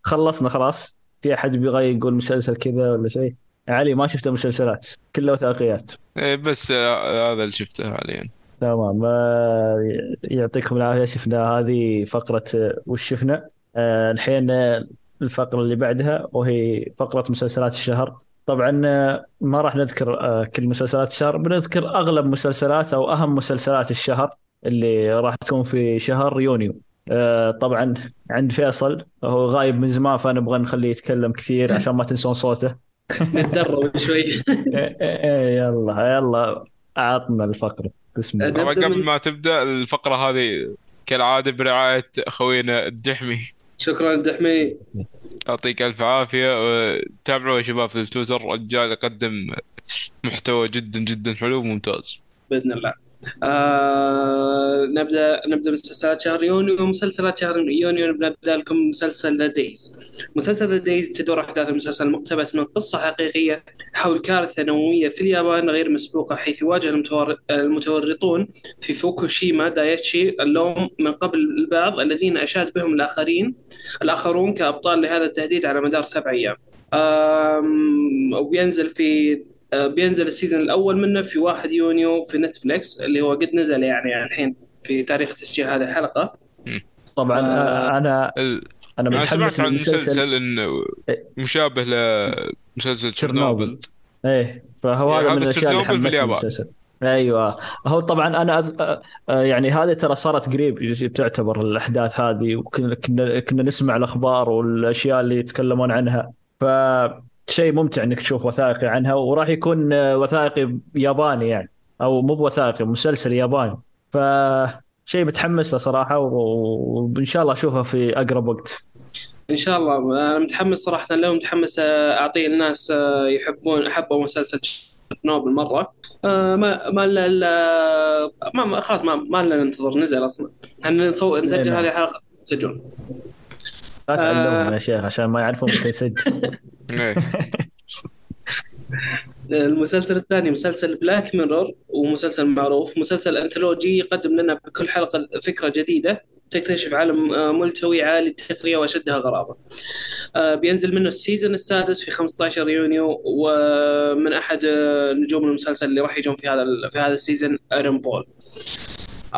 Speaker 4: خلصنا خلاص. في أحد بيغى يقول مسلسل كذا ولا شيء؟ علي ما شفت مسلسلات كلها وثائقيات.
Speaker 2: إيه، بس آه، هذا اللي شفته حاليا.
Speaker 4: تمام يعطيكم العافية شفنا هذه فقرة وش شفنا؟ الحين الفقرة اللي بعدها وهي فقرة مسلسلات الشهر. طبعا آه، ما راح نذكر آه، كل مسلسلات الشهر بنذكر أغلب مسلسلات أو أهم مسلسلات الشهر اللي راح تكون في شهر يونيو. آه، طبعا عند فيصل هو غايب من زمان فنبغى نخليه يتكلم كثير عشان ما تنسون صوته.
Speaker 1: نتدرب شوي.
Speaker 4: إيه، إيه، يلا يلا أعطنا الفقرة. بسم الله.
Speaker 2: قبل ما تبدأ الفقرة هذه كالعادة برعاية أخوينا الدحمي.
Speaker 1: شكرا دحمي
Speaker 2: يعطيك ألف عافية. تابعوه يا شباب في التويتر. الرجال يقدم محتوى جدا جدا حلو وممتاز.
Speaker 1: بإذن الله. آه نبدا نبدأ بمسلسلات شهر يونيو مسلسلات شهر يونيو. نبدا لكم مسلسل The Days مسلسل The Days تدور احداث المسلسل مقتبس من قصة حقيقية حول كارثة نووية في اليابان غير مسبوقة حيث المتور- المتورطون في فوكوشيما دايتشي اللوم من قبل البعض الذين أشاد بهم الاخرين الآخرون كأبطال لهذا التهديد على مدار سبع أيام. آم، وبينزل في بينزل ال season الأول منه في 1 يونيو في نتفليكس اللي هو قد نزل يعني الحين في تاريخ تسجيل هذه الحلقة.
Speaker 4: طبعا
Speaker 1: آه،
Speaker 4: آه،
Speaker 2: أنا
Speaker 4: أنا
Speaker 2: أنا
Speaker 4: متحمس
Speaker 2: سمعت عن مسلسل إنه مشابه لمسلسل
Speaker 4: تشيرنوبل. إيه فهو
Speaker 2: إيه،
Speaker 4: هذا من الأشياء اللي حمسني. المسلسل. أيوه. هو طبعا أنا أذ... آه، آه، يعني هذه ترى صارت قريب تعتبر الأحداث هذه وكنا كنا كنا نسمع الأخبار والأشياء اللي يتكلمون عنها. فشيء ممتع إنك تشوف وثائقي عنها وراح يكون آه، وثائقي ياباني يعني أو مو بوثائقي مسلسل ياباني. فشيء متحمس له صراحة وإن شاء الله اشوفه في أقرب وقت.
Speaker 1: إن شاء الله. أنا متحمس صراحة له متحمس آه، اعطيه الناس آه، يحبون حبوا مسلسل تشيرنوبل مرة. آه، ما ما لنا إلا- ما خلاص ما ما لنا ننتظر نزل أصلا. إحنا نسجل
Speaker 4: نعم.
Speaker 1: هذه الحلقة؟ تسجلون
Speaker 4: لا تعلمهم
Speaker 1: آه.
Speaker 4: يا شيخ عشان ما يعرفون متى يسجل.
Speaker 1: المسلسل الثاني مسلسل Black Mirror ومسلسل معروف مسلسل anthology يقدم لنا بكل حلقة فكرة جديدة تكتشف عالم آه، ملتوي عالي التقنية وأشدها غرابة آه، بينزل منه ال season السادس في 15 يونيو ومن أحد آه، نجوم المسلسل اللي راح يجون في هذا في هذا ال season ايرن بول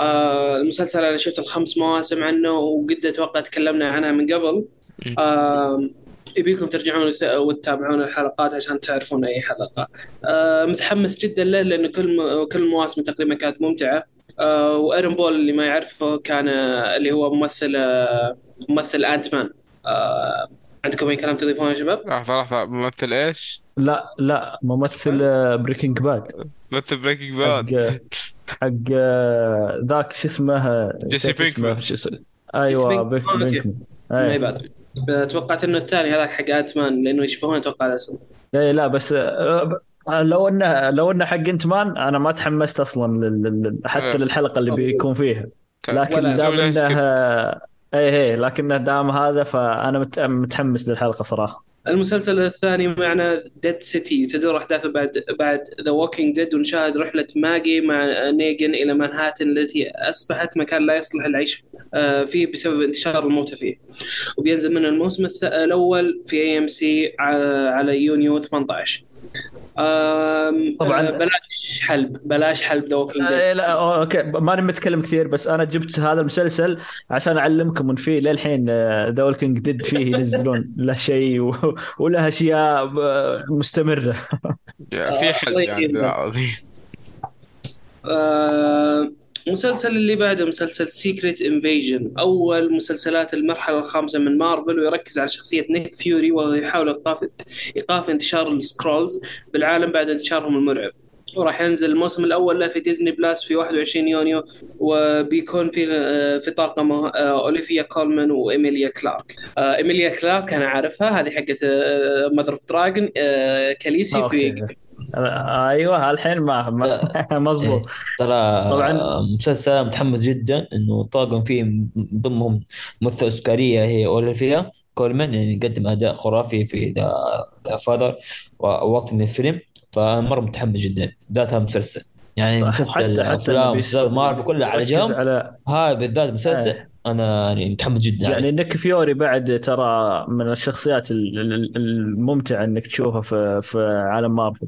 Speaker 1: آه، المسلسل أنا شفت الخمس مواسم عنه وقد أتوقع تكلمنا عنها من قبل آه، يبيكم ترجعون وت- وتتابعون الحلقات عشان تعرفون أي حلقة. آه متحمس جدا له لأنه كل. كل المواسم تقريبا كانت ممتعة. آه وايرون بول اللي ما يعرفه كان آه، اللي هو ممثل آه ممثل Ant-Man. آه عندكم أي كلام تضيفونه يا شباب؟
Speaker 2: لحظه لحظه ممثل إيش؟
Speaker 4: لا لا ممثل Breaking Bad
Speaker 2: ممثل
Speaker 4: Breaking
Speaker 2: Bad
Speaker 4: حق ذاك شو اسمه
Speaker 2: جيسي. بينكمان.
Speaker 4: شو اسمه؟
Speaker 1: جيسي
Speaker 4: أيوه
Speaker 1: بينكمان.
Speaker 4: بيك-
Speaker 1: okay.
Speaker 4: بينكمان
Speaker 1: ما. يبادر. توقعت إنه الثاني هذاك حق Ant-Man لأنه يشبهون أتوقع الاسم.
Speaker 4: إي لا بس لو إنه لو إنه حق Ant-Man أنا ما تحمست أصلا لل- لل- حتى
Speaker 2: إيه.
Speaker 4: للحلقة اللي بيكون فيها لكن
Speaker 1: ولا
Speaker 4: دام
Speaker 2: إنه.
Speaker 4: إي إي لكنه دام هذا فأنا مت- متحمس للحلقة صراحة
Speaker 1: المسلسل الثاني معنا Dead City تدور أحداثه بعد بعد The Walking Dead ونشاهد رحلة ماجي مع نيجن إلى مانهاتن التي أصبحت مكان لا يصلح العيش آه، فيه بسبب انتشار الموتى فيه. وبينزل منه الموسم الأول في AMC على يونيو 18 آم،
Speaker 4: طبعاً.
Speaker 1: آه، بلاش حلب بلاش حلب The Walking
Speaker 4: آه، لا آه، okay ماني متكلم كثير بس أنا جبت هذا المسلسل عشان أعلمكم إن فيه للحين The Walking Dead فيه ينزلون له شيء و- وله أشياء آه،
Speaker 2: مستمرة في حل يعني. العظيم
Speaker 1: آه، المسلسل اللي بعده مسلسل Secret Invasion أول مسلسلات المرحلة الخامسة من مارفل ويركز على شخصية نيك فيوري وهو يحاول ايقاف إيقاف انتشار ال Skrulls بالعالم بعد انتشارهم المرعب وراح ينزل الموسم الأول له في Disney Plus في 21 يونيو وبيكون في آه، في طاقمه آه، أوليفيا كولمان وإيميليا كلارك آه، إيميليا كلارك أنا عارفها هذه حقت Mother of Dragons كاليسي. في
Speaker 4: أيوه الحين ما ما- مزبوط
Speaker 3: ترى
Speaker 4: طبعاً.
Speaker 3: مسلسل متحمس جدا إنه طاقم فيه من ضمنهم ممثله أوسكارية هي أوليفيا كولمان يعني قدم أداء خرافي في The Father ووقت من الفيلم فمره متحمس جدا ذاتها مسلسل يعني مسلسل
Speaker 4: أفلام
Speaker 3: مسلسل مارفل كلها على جنب
Speaker 4: على
Speaker 3: هذا بالذات مسلسل
Speaker 4: إيه.
Speaker 3: أنا يعني متحمس جدا
Speaker 4: يعني. نيك فيوري بعد ترى من الشخصيات ال- ال- الممتعة إنك تشوفها في في عالم مارفل.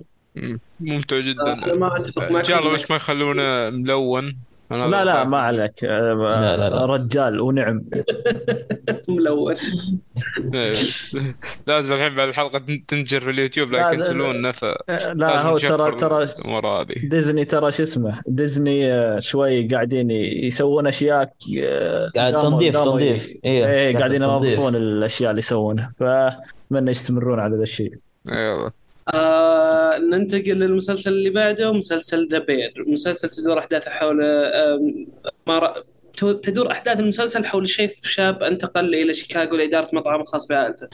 Speaker 2: ممتع
Speaker 1: آه،
Speaker 2: جدا.
Speaker 1: أنا ما أتفق
Speaker 2: ان
Speaker 1: معك.
Speaker 2: شاء الله بس ما يخلونه ملون. أنا
Speaker 4: لا لا. ما عليك. آه،
Speaker 3: لا، لا، لا.
Speaker 4: رجال ونعم.
Speaker 1: ملون.
Speaker 2: إيه. لازم الحين بعد الحلقة تن- تنشر في اليوتيوب
Speaker 4: لا،
Speaker 2: يكنسلوننا ف
Speaker 4: لا هو ترى ترى
Speaker 2: هذه.
Speaker 4: ديزني ترى شو اسمه ديزني آه، شوي قاعدين يسوون أشياء آه،
Speaker 3: قاعد تنظيف تنظيف.
Speaker 4: ي- إيه
Speaker 3: داخل
Speaker 4: قاعدين
Speaker 3: تنظيف.
Speaker 4: ينظفون الأشياء اللي يسوونها. فأتمنى يستمرون على ذا الشيء.
Speaker 2: يلا.
Speaker 1: آه ننتقل للمسلسل اللي بعده مسلسل The Bear مسلسل تدور أحداثه حول. تو- تدور أحداث المسلسل حول شيف شاب انتقل إلى شيكاغو لإدارة مطعم خاص بعائلته.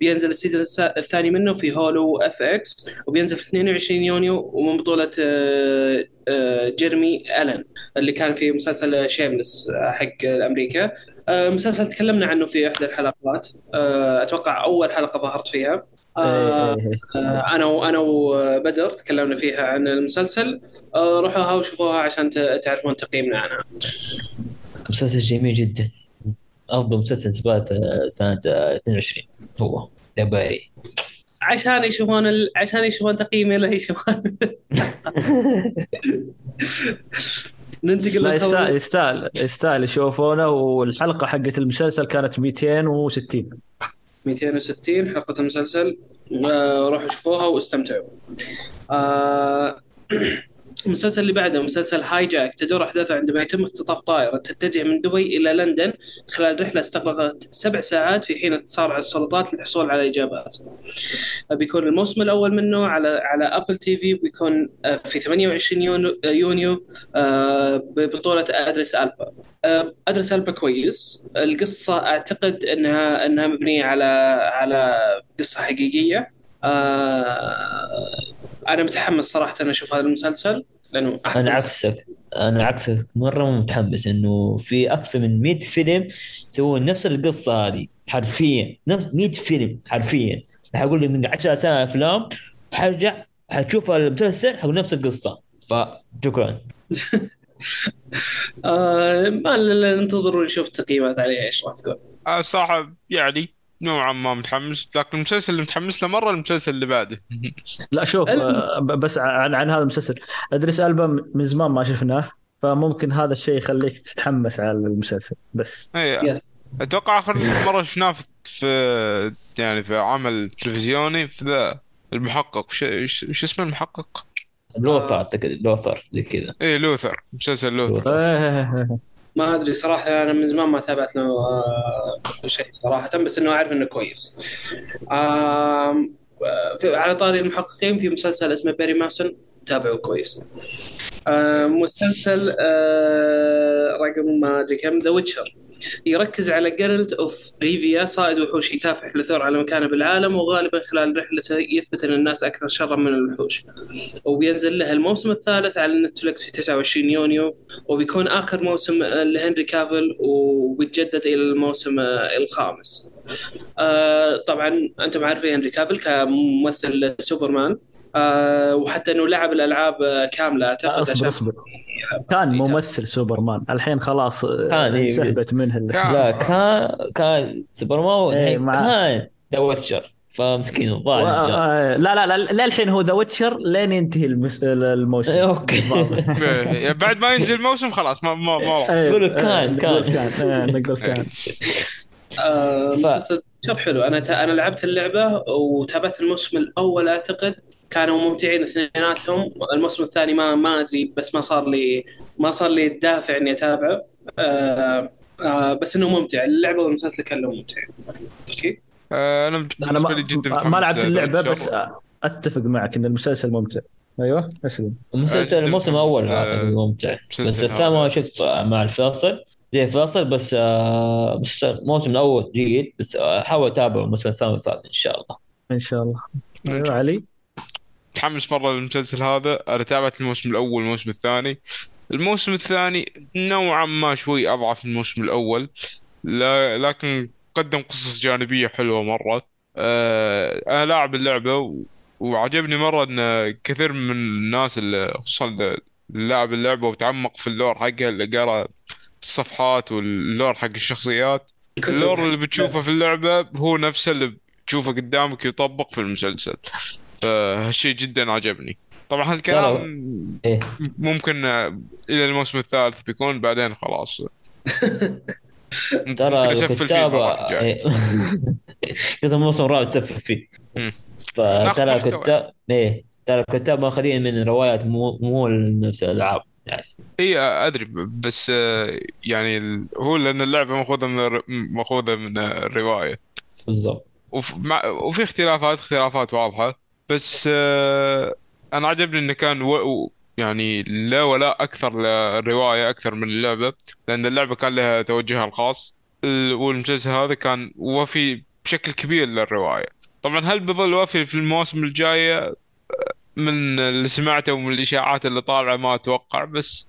Speaker 1: بينزل ال season الثاني منه في Hulu FX وبينزل في 22 يونيو ومن بطولة آه، آه، جيرمي ألن اللي كان في مسلسل Shameless حق أمريكا آه، مسلسل تكلمنا عنه في إحدى الحلقات. آه، أتوقع أول حلقة ظهرت فيها. آه،
Speaker 4: إيه، إيه، إيه.
Speaker 1: آه، أنا وأنا وبدر تكلمنا فيها عن المسلسل. آه، روحوها وشوفوها عشان تعرفون تقييمنا عنها.
Speaker 3: مسلسل جميل جدا. أفضل مسلسل سبات سنة 22 هو دباري.
Speaker 1: عشان يشوفون ال... عشان يشوفون تقييمي له يشوفون. ننتقل
Speaker 4: لا يستاهل يستاهل يستاهل يشوفونه. والحلقة حقت المسلسل كانت 260
Speaker 1: 260 حلقة المسلسل آه، روحوا شوفوها وأستمتعوا. آه، المسلسل اللي بعده مسلسل Hijack تدور أحداثه عندما يتم اختطاف طائرة تتجه من دبي إلى لندن خلال رحلة استغرقت سبع ساعات في حين تصارع السلطات للحصول على إجابات. بيكون الموسم الأول منه على على Apple TV بيكون آه، في 28 يونيو, يونيو آه، ببطولة أدريس ألبا. آه، أدريس ألبا كويس، القصة أعتقد إنها إنها مبنية على على قصة حقيقية. آه، أنا متحمس صراحة أنا أشوف هذا المسلسل لأنه
Speaker 3: أنا عكسك. أنا عكسك مرة متحمس إنه في أكثر من 100 فيلم يسوون نفس القصة هذه حرفيا. نفس 100 فيلم حرفيا. راح أقول لك من 10 سنة أفلام حرجع حتشوف المسلسل حقول نفس القصة. فشكرا.
Speaker 1: آه ما ننتظر ونشوف التقييمات عليها إيش راح تكون
Speaker 2: أنا صراحة يعني نوعا ما متحمس لكن المسلسل اللي متحمس له مرة المسلسل اللي بعده.
Speaker 4: لا شوف آه، بس عن عن هذا المسلسل. أدريس ألبا من زمان ما شفناه فممكن هذا الشيء يخليك تتحمس على المسلسل بس.
Speaker 2: اي
Speaker 1: يس
Speaker 2: أتوقع آخر مرة شفناه في, في يعني في عمل تلفزيوني في ذا المحقق. وش اسمه المحقق؟
Speaker 3: لوثر أعتقد لوثر زي كذا.
Speaker 2: إيه لوثر. مسلسل لوثر.
Speaker 3: لوثر
Speaker 4: آه،
Speaker 1: ما أدري صراحة أنا من زمان ما تابعت له آه شيء صراحة بس إنه أعرف إنه كويس. على طاري المحققين في مسلسل اسمه بيري ماسون تابعه كويس. مسلسل آه رقم ما أدري كم The Witcher يركز على Geralt of Rivia صائد وحوش يكافح للعثور على مكانه بالعالم وغالبا خلال رحلته يثبت أن الناس أكثر شرا من الوحوش. وبينزل له الموسم الثالث على نتفلكس في 29 يونيو وبيكون آخر موسم لهنري كافل وبيتجدد إلى الموسم الخامس. آه طبعا أنتم عارفين هنري كافل كممثل سوبرمان. آه وحتى إنه لعب الألعاب كاملة. أعتقد
Speaker 4: أصبر
Speaker 1: عشان
Speaker 4: أصبر. كان ممثل سوبرمان. الحين خلاص
Speaker 3: كان، إيه.
Speaker 4: سحبت منه.
Speaker 3: لا كان. كان سوبرمان
Speaker 4: إيه،
Speaker 3: والحين
Speaker 4: مع-
Speaker 3: كان The Witcher فمسكين
Speaker 4: و-
Speaker 3: الظاهر الرجال.
Speaker 4: آه، لا لا لا للحين هو The Witcher لين ينتهي المس... الموسم.
Speaker 3: إيه، okay.
Speaker 2: إيه، بعد ما ينزل الموسم خلاص ما ما ما.
Speaker 4: إيه،
Speaker 3: نقول كان-
Speaker 4: آه،
Speaker 3: كان.
Speaker 4: كان آه، نقول كان.
Speaker 1: آه مسلسل شر حلو. أنا ت... أنا لعبت اللعبة وتابعت الموسم الأول أعتقد. كانوا ممتعين اثنيناتهم. الموسم الثاني ما ما أدري بس ما صار لي ما صار لي الدافع إني أتابعه. آه آه بس إنه ممتع. اللعبة والمسلسل كانوا ممتعين. أوكي؟
Speaker 2: آه،
Speaker 4: أنا
Speaker 2: أنا
Speaker 4: ما,
Speaker 2: جدا
Speaker 4: ما لعبت
Speaker 2: اللعبة
Speaker 4: بس. أتفق معك إن المسلسل ممتع. أيوه أسلم.
Speaker 3: المسلسل
Speaker 2: جداً
Speaker 3: الموسم
Speaker 2: الأول
Speaker 3: أعتقد ممتع. بس الثاني. ما شفت مع الفاصل. زي فاصل بس آه، بس الموسم الأول جيد بس آه، أحاول أتابع الموسم الثاني والثالث إن شاء الله.
Speaker 4: إن شاء الله.
Speaker 2: أيوه
Speaker 4: علي؟
Speaker 2: متحمس مرة للمسلسل هذا. أنا تابعت الموسم الأول والموسم الثاني. الموسم الثاني نوعا ما شوي أضعف من الموسم الأول. لا لكن قدم قصص جانبية حلوة مرة. آه أنا لاعب اللعبة. وعجبني مرة إن كثير من الناس اللي خصوصا لعب اللعبة وتعمق في ال lore حقها اللي قرأ الصفحات وال lore حق الشخصيات. اللور اللي بتشوفه في اللعبة هو نفسه اللي بتشوفه قدامك يطبق في المسلسل. فهالشيء جدا عجبني طبعا هالكلام
Speaker 3: إيه.
Speaker 2: ممكن إلى الموسم الثالث بيكون بعدين خلاص
Speaker 3: ترى
Speaker 2: اشفل فيه
Speaker 3: الكتاب
Speaker 2: المرات الجايه
Speaker 3: إيه. قسم الموسم الرابع تسفل فيه. فترى. الكتاب إيه ترى الكتاب ماخذين من روايات مو مو نفس الألعاب يعني
Speaker 2: إي أدري بس يعني هو لأن اللعبة مأخوذة من مأخوذة من الرواية
Speaker 3: بالضبط.
Speaker 2: وفي اختلافات اختلافات واضحة بس آه، أنا عجبني إنه كان و... يعني لا ولا أكثر للرواية أكثر من اللعبة لأن اللعبة كان لها توجهها الخاص. ال- والمسلسل هذا كان وفي بشكل كبير للرواية. طبعا هل بيظل وفي في المواسم الجايه آه، من اللي سمعته ومن الإشاعات اللي طالعة ما أتوقع بس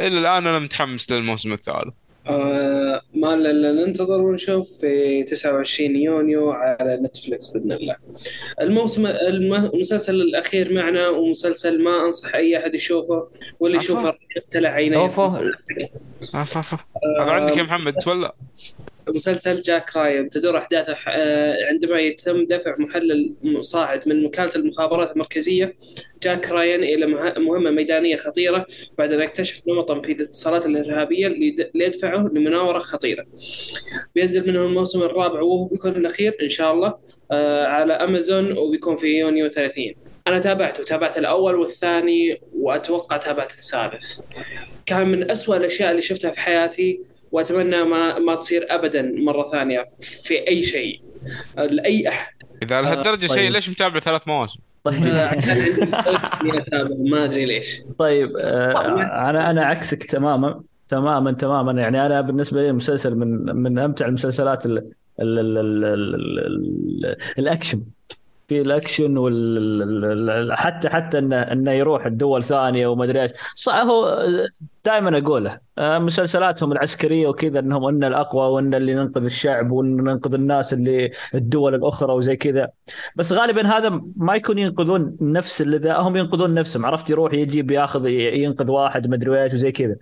Speaker 2: إلى الآن أنا متحمس للموسم الثالث.
Speaker 1: آه ما الا ننتظر ونشوف في 29 يونيو على نتفلكس بإذن الله. الموسم الم- المسلسل الأخير معنا ومسلسل ما أنصح أي أحد يشوفه واللي. يشوفه يبتلع عينيه
Speaker 2: أف. هذا عندك يا محمد ولا
Speaker 1: مسلسل جاك راين تدور أحداثه آه، عندما يتم دفع محلل صاعد من وكاله المخابرات المركزية جاك راين إلى مه- مهمة ميدانية خطيرة بعد أن يكتشف نمطا في الاتصالات الإرهابية ليد- ليدفعه لمناورة خطيرة. بينزل منه الموسم الرابع وهو بيكون الأخير إن شاء الله آه، على أمازون وبيكون في يونيو 30. أنا تابعته تابعت الأول والثاني وأتوقع تابعت الثالث. كان من أسوأ الأشياء اللي شفتها في حياتي وأتمنى ما ما تصير ابدا مرة ثانية في أي شيء لأي أحد.
Speaker 2: إذا لهالدرجة
Speaker 4: طيب.
Speaker 2: شيء ليش متابع ثلاث مواسم؟
Speaker 1: آه، إني أتابع، ما أدري ليش.
Speaker 4: طيب آه، أنا أنا عكسك تماما تماما تماما. يعني أنا بالنسبة لي المسلسل من من أمتع المسلسلات ال ال ال ال ال ال الأكشن. في الأكشن وال حتى حتى إنه إنه يروح الدول ثانية وما أدري إيش. صح هو دائما أقوله آه، مسلسلاتهم العسكرية وكذا إنهم إن الأقوى وإن اللي ننقذ الشعب وإن ننقذ الناس اللي الدول الأخرى وزي كذا. بس غالبا هذا ما يكون ينقذون نفس اللي هم ينقذون نفسهم. عرفت؟ يروح يجيب ياخذ ينقذ واحد ما أدري إيش وزي كذا.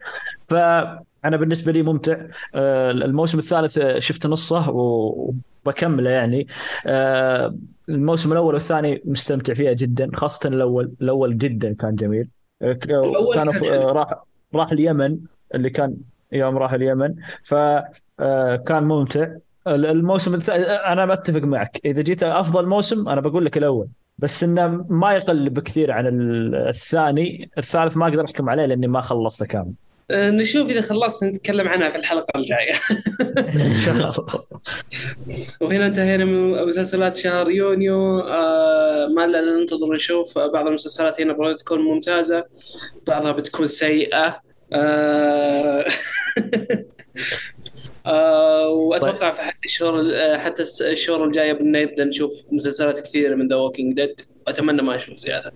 Speaker 4: فانا بالنسبة لي ممتع. آه، الموسم الثالث آه، شفت نصه وبكمله يعني. آه، الموسم الأول والثاني مستمتع فيها جدا خاصة الأول الأول جدا كان جميل.
Speaker 1: كان
Speaker 4: راح راح اليمن اللي كان يوم راح اليمن. فكان ممتع. الموسم الثاني أنا متفق معك. إذا جيت أفضل موسم أنا بقول لك الأول. بس إنه ما يقل بكثير عن الثاني. الثالث ما أقدر أحكم عليه لأني ما خلصته كامل.
Speaker 1: نشوف إذا خلصت نتكلم عنها في الحلقة الجاية.
Speaker 4: ان شاء الله
Speaker 1: وهنا انتهينا من مسلسلات شهر يونيو. آه ما لنا ننتظر نشوف. بعض المسلسلات هنا برضه تكون ممتازة بعضها بتكون سيئة. آه آه وأتوقع في حتى الشهور آه، حتى الشهور الجايه بنبدا نشوف مسلسلات كثيرة من The Walking Dead واتمنى ما أشوف زيادة.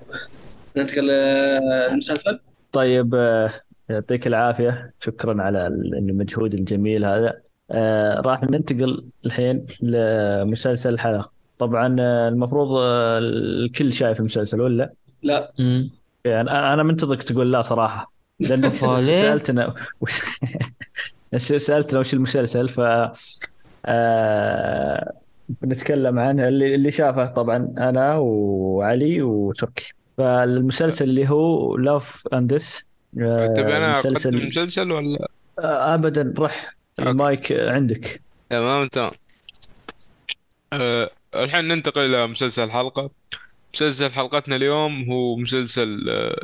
Speaker 1: ننتقل للمسلسل.
Speaker 4: طيب آه، يعطيك العافية. شكرا على المجهود الجميل هذا. آه، راح ننتقل الحين لمسلسل الحلقة. طبعا آه، المفروض آه، الكل شايف المسلسل ولا؟
Speaker 1: لا.
Speaker 3: مم.
Speaker 4: يعني أنا أنا منتظرك تقول لا
Speaker 3: أوه، ليه؟
Speaker 4: سألتنا وش سألتنا وش المسلسل. ف آه، بنتكلم عنه. اللي اللي شافه طبعا أنا وعلي وتركي. فالمسلسل اللي هو لاف اندس
Speaker 2: تبي أنا اقدم المسلسل ولا؟
Speaker 4: آه، ابدا رح. المايك عندك.
Speaker 2: تمام تمام. أه الحين ننتقل إلى مسلسل الحلقة مسلسل حلقتنا اليوم هو مسلسل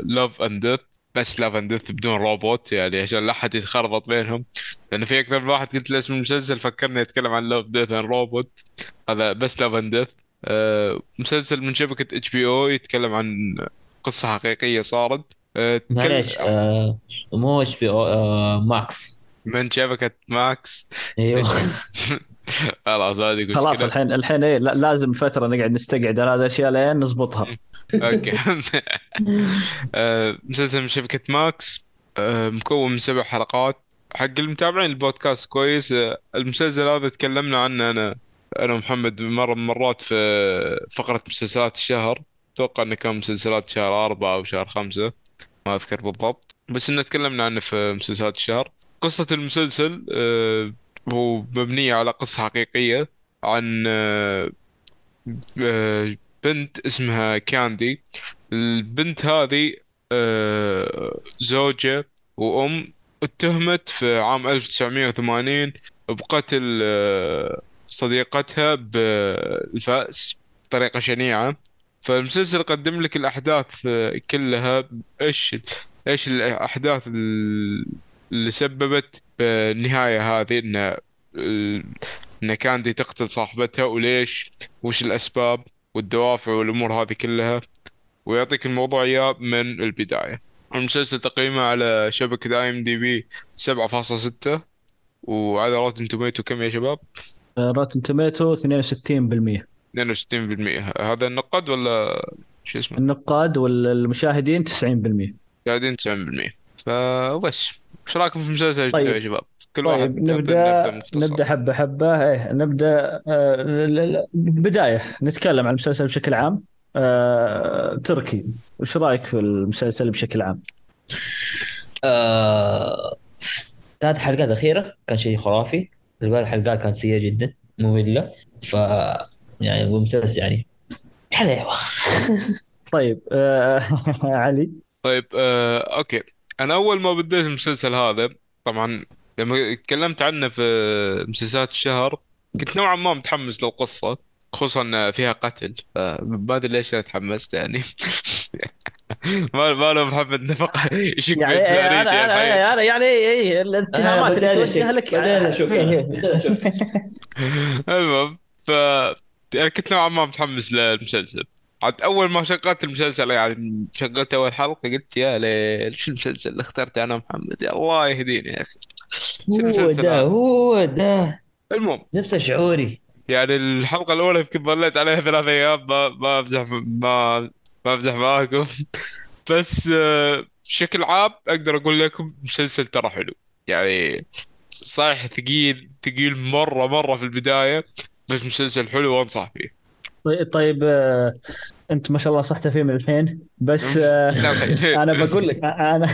Speaker 2: Love and Death بس Love and Death بدون روبوت يعني عشان لا أحد يتخربط بينهم. لأن في أكثر واحد قلت له اسم المسلسل فكرني يتكلم عن Love Death and Robots هذا بس Love and Death مسلسل من شبكة HBO يتكلم عن قصة حقيقية صارت.
Speaker 3: معليش آه مو HBO آه ماكس.
Speaker 2: من شبكه ماكس.
Speaker 3: أيوه.
Speaker 2: خلاص ادري
Speaker 4: خلاص الحين الحين إيه لا- لازم فترة نقعد نستقعد على هذه الأشياء لين نضبطها
Speaker 2: okay. آه، مسلسل من شبكة ماكس. آه، مكون من سبع حلقات. حق المتابعين البودكاست كويس. آه، المسلسل هذا تكلمنا عنه أنا أنا ومحمد مرة من مرات في فقرة مسلسلات الشهر. أتوقع إنه كان مسلسلات شهر أربعة أو شهر خمسة. ما أذكر بالضبط. بس انه تكلمنا عنه في مسلسلات الشهر. قصة المسلسل آه، هو مبنية على قصة حقيقية عن آه، آه، بنت اسمها كاندي. البنت هذه زوجة وأم اتهمت في عام 1980 بقتل صديقتها بالفأس بطريقة شنيعة. فالمسلسل قدم لك الأحداث آه، كلها إيش إيش الأحداث ال- اللي سببت بالنهاية هذه إن آه، إن كاندي تقتل صاحبتها وليش؟ وش الأسباب؟ والدوافع والأمور هذه كلها. ويعطيك الموضوع إياه من البداية. المسلسل تقييمه على شبكة IMDb 7.6 وعلى Rotten Tomatoes كم يا شباب؟
Speaker 4: Rotten Tomatoes 62%
Speaker 2: 62% هذا النقد ولا شو اسمه؟
Speaker 4: النقاد والمشاهدين 90%
Speaker 2: قاعدين 90% فبس. إيش رأيكم في المسلسل
Speaker 4: طيب.
Speaker 2: يا شباب؟ كل واحد
Speaker 4: طيب
Speaker 2: يعطينا نبدأ.
Speaker 4: نبدأ حبة حبة. إيه نبدأ آه، بداية. نتكلم عن المسلسل بشكل عام. آه، تركي. وش رأيك في المسلسل بشكل عام؟
Speaker 3: آه ثلاث حلقات أخيرة. كان شيء خرافي. الباقي الحلقات كانت سيئة جدا. مملة. ف يعني المسلسل يعني. حلاوة.
Speaker 4: طيب آه، علي؟
Speaker 2: طيب آه، أوكي. أنا أول ما بديت المسلسل هذا طبعا لما تكلمت عنه في مسلسلات الشهر كنت نوعا ما متحمس للقصة خصوصا فيها قتل. فما أدري ليش أنا تحمست يعني. ما ما له محمد نفق يشك
Speaker 4: يعني
Speaker 2: أنا.
Speaker 4: أنا أنا يعني إيه الاتهامات اللي توجه لك.
Speaker 3: بعدين أشوف
Speaker 4: إيه.
Speaker 3: بعدين أشوف
Speaker 2: المهم ف كنت نوعا ما متحمس للمسلسل. عاد أول ما شغلت المسلسل يعني شغلت أول حلقة قلت يا ليل شو المسلسل اللي اخترته أنا محمد؟ يا الله يهديني يا أخي.
Speaker 3: هو ده؟ هو ده؟
Speaker 2: المهم.
Speaker 3: نفس شعوري.
Speaker 2: يعني الحلقة الأولى يمكن ظليت عليها ثلاث أيام ما ما أمزح ما ما أمزح معاكم. بس آه، بشكل عام أقدر أقول لكم مسلسل ترى حلو. يعني صحيح ثقيل ثقيل مرة مرة في البداية. بس مسلسل حلو وأنصح فيه.
Speaker 4: طيب طيب آه، أنت ما شاء الله صحت فيه من الحين بس آه،. أنا بقول لك أنا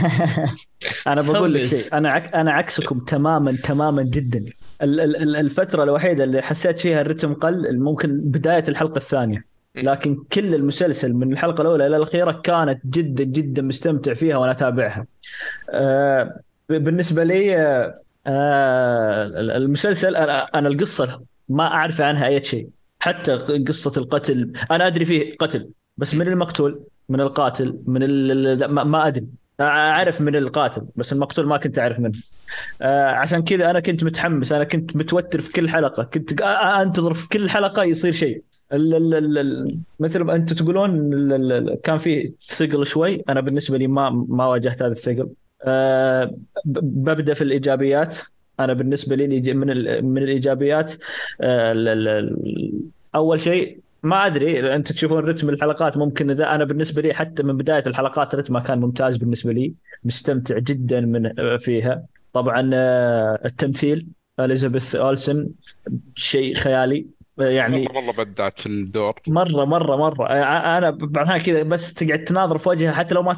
Speaker 4: أنا بقول لك. شيء أنا عك أنا عكسكم تماما تماما جدا. ال- ال- ال- الفترة الوحيدة اللي حسيت فيها الرتم قل ممكن بداية الحلقة الثانية. لكن كل المسلسل من الحلقة الأولى إلى الأخيرة كانت جدا جدا مستمتع فيها وأنا أتابعها. آه، بالنسبة لي آه، آه، المسلسل أنا أنا القصة ما أعرف عنها أي شيء. حتى قصة القتل أنا أدري فيه قتل بس من المقتول؟ من القاتل؟ من ال... ما, أدري. أعرف من القاتل بس المقتول ما كنت أعرف منه. آه عشان كذا أنا كنت متحمس أنا كنت متوتر في كل حلقة. كنت أنتظر في كل حلقة يصير شيء. مثل ما أنتم تقولون كان في ثقل شوي. أنا بالنسبة لي ما ما واجهت هذا الثقل. ب- ببدأ في الإيجابيات. أنا بالنسبة لي من من الإيجابيات آه، أول شيء ما أدري أنت تشوفون رتم الحلقات ممكن إذا أنا بالنسبة لي حتى من بداية الحلقات رتمها كان ممتاز بالنسبة لي مستمتع جدا من آه، فيها. طبعا آه، التمثيل إليزابيث أولسن شيء خيالي يعني
Speaker 2: مره مرة بدعت في الدور.
Speaker 4: مره مره مرة. أنا بعدها كذا بس تقعد تناظر في وجهها حتى لو ما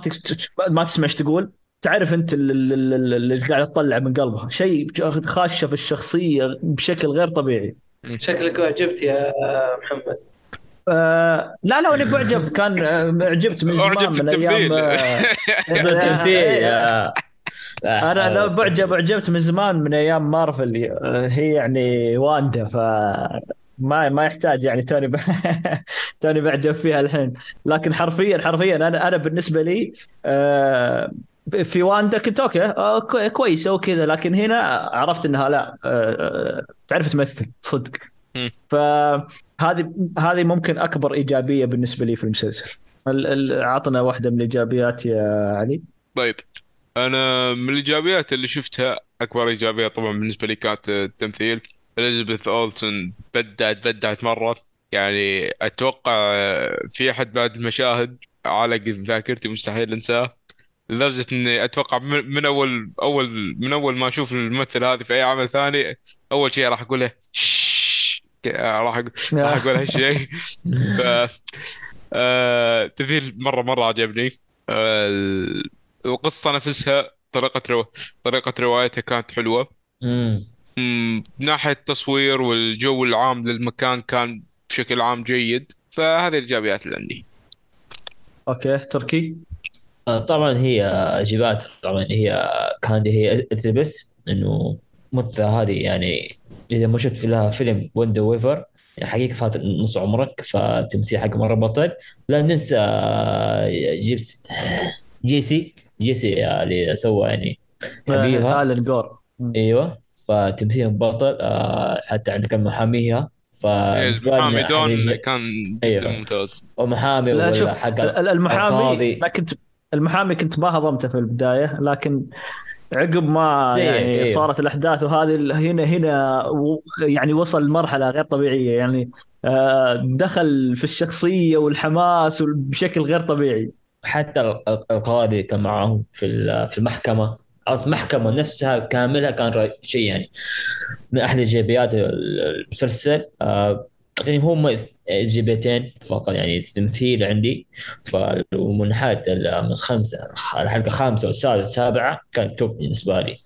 Speaker 4: ما تسمع إيش تقول. تعرف انت ال- ال- ال- اللي قاعد تطلع من قلبها. شيء خاشه في الشخصية بشكل غير طبيعي.
Speaker 1: شكلك أعجبت يا محمد.
Speaker 4: آه لا لا أنا بعجب كان أعجبت من زمان من. أيام آه،
Speaker 3: التمثيل
Speaker 4: آه،
Speaker 3: آه،
Speaker 4: أنا لا بعجب أعجبت من زمان من أيام مارفل هي يعني واندا. ف ما ما يحتاج يعني توني ب... توني بعجب فيها الحين. لكن حرفيا حرفيا أنا أنا بالنسبة لي آه، في واندا كنت okay آه، كو- كويسه وكذا لكن هنا عرفت إنها لا آه، تعرف تمثل صدق. فهذه هذه ممكن أكبر إيجابية بالنسبة لي في المسلسل. ال- ال- عطنا واحدة من الإيجابيات يا علي.
Speaker 2: طيب. أنا من الإيجابيات اللي شفتها أكبر إيجابية طبعا بالنسبة لي كانت التمثيل. اليزابيث اولسون بدعت بدعت مرة. يعني أتوقع في أحد بعد المشاهد علق ذاكرتي مستحيل أنساه. لدرجة إني أتوقع من اول اول من أول ما أشوف الممثل هذه في أي عمل ثاني أول شيء راح أقوله. راح أقول- راح أقول هالشيء. ف آه، التمثيل مره مرة عجبني. آه، القصة نفسها طريقة رو... طريقة روايتها كانت حلوة.
Speaker 3: مم.
Speaker 2: مم، من ناحية التصوير والجو العام للمكان كان بشكل عام جيد. فهذه الإيجابيات اللي عندي.
Speaker 4: okay تركي؟
Speaker 3: طبعا هي اجابات طبعا هي كانت هي اليزابيث إنه ممثلة هذه يعني. إذا ما شفت في لها فيلم Wind River يعني حقيقة فات نص عمرك فالتمثيل حق مرة بطل. لا ننسى آه، جيبس جيسي جيسي اللي سوى يعني حبيبها.
Speaker 4: آلن جور.
Speaker 3: أيوه فتمثيل بطل آه، حتى عندك محاميها ف
Speaker 2: المحامي دون كان جدا
Speaker 3: أيوه.
Speaker 2: ممتاز
Speaker 3: ومحامي
Speaker 4: لا
Speaker 3: ولا
Speaker 4: شوف
Speaker 3: حق
Speaker 4: ال- المحامي. ما كنت المحامي كنت ما هضمته في البداية لكن عقب ما يعني
Speaker 3: أيوه.
Speaker 4: صارت الأحداث وهذه هنا هنا يعني وصل لمرحلة غير طبيعية. يعني آه، دخل في الشخصية والحماس بشكل غير طبيعي.
Speaker 3: حتى ال- ال- القاضي كان معهم في في المحكمة. أصلا المحكمة نفسها كاملة كان شيء يعني من أحد إيجابيات ال- المسلسل. آه، تقريبا هم إيجابيتين فقط يعني التمثيل عندي. ف ومن ناحية ال- من خمسة الحلقة الخامسة والسادسة والسابعة كان توب بالنسبة لي.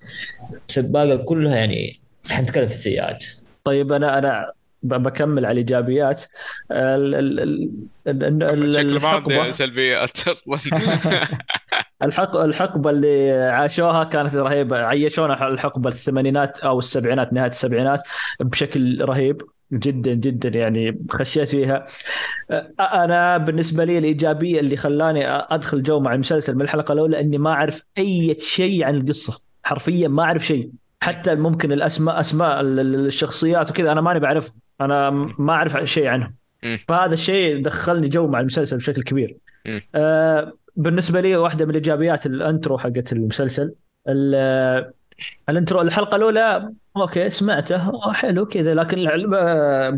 Speaker 3: بس الباقي كلها يعني حنتكلم في السيئات
Speaker 4: طيب أنا أنا ب- بكمل على الإيجابيات. ال- ال- ال- ال- ال-
Speaker 2: شكله ما
Speaker 4: الحقبه
Speaker 2: عنده سلبيات أصلا.
Speaker 4: الحق الحقبة اللي عاشوها كانت رهيبة. عيشونا الحقبة الثمانينات أو السبعينات نهاية السبعينات بشكل رهيب. جدا جدا يعني خشيت فيها. أنا بالنسبة لي الإيجابية اللي خلاني أدخل جو مع المسلسل من الحلقة الأولى إني ما أعرف أي شيء عن القصة. حرفيا ما أعرف شيء. حتى ممكن الأسماء أسماء ال- ال- الشخصيات وكذا أنا ماني بعرفهم أنا ما أعرف شيء عنهم. فهذا الشيء دخلني جو مع المسلسل بشكل كبير. آه بالنسبة لي واحدة من الإيجابيات ال intro حقت المسلسل ال- intro الحلقة الأولى؟ okay سمعته. حلو كذا. لكن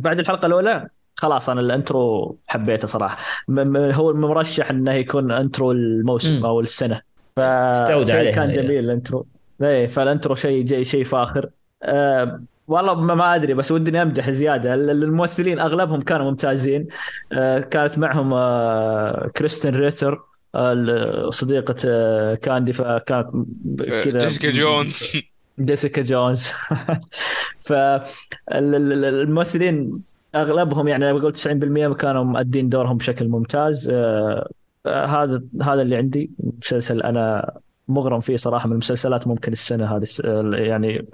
Speaker 4: بعد الحلقة الأولى؟ خلاص أنا ال intro حبيته صراحة. هو المرشح إنه يكون intro الموسم.
Speaker 3: أو
Speaker 4: السنة.
Speaker 3: عليه
Speaker 4: كان
Speaker 3: هذا.
Speaker 4: جميل ال intro. إيه فال intro شيء شيء فاخر. أه والله ما أدري بس ودني أمدح زيادة. ال- الممثلين أغلبهم كانوا ممتازين. أه كانت معهم أه كريستين ريتر. صديقة آه، كاندي فكانت كذا
Speaker 2: جيسيكا جونز.
Speaker 4: جيسيكا جونز. فالممثلين أغلبهم يعني بقول 90% كانوا مؤدين دورهم بشكل ممتاز. آه، آه، هذا هذا اللي عندي. مسلسل أنا مغرم فيه صراحة من المسلسلات ممكن السنة هذه. يعني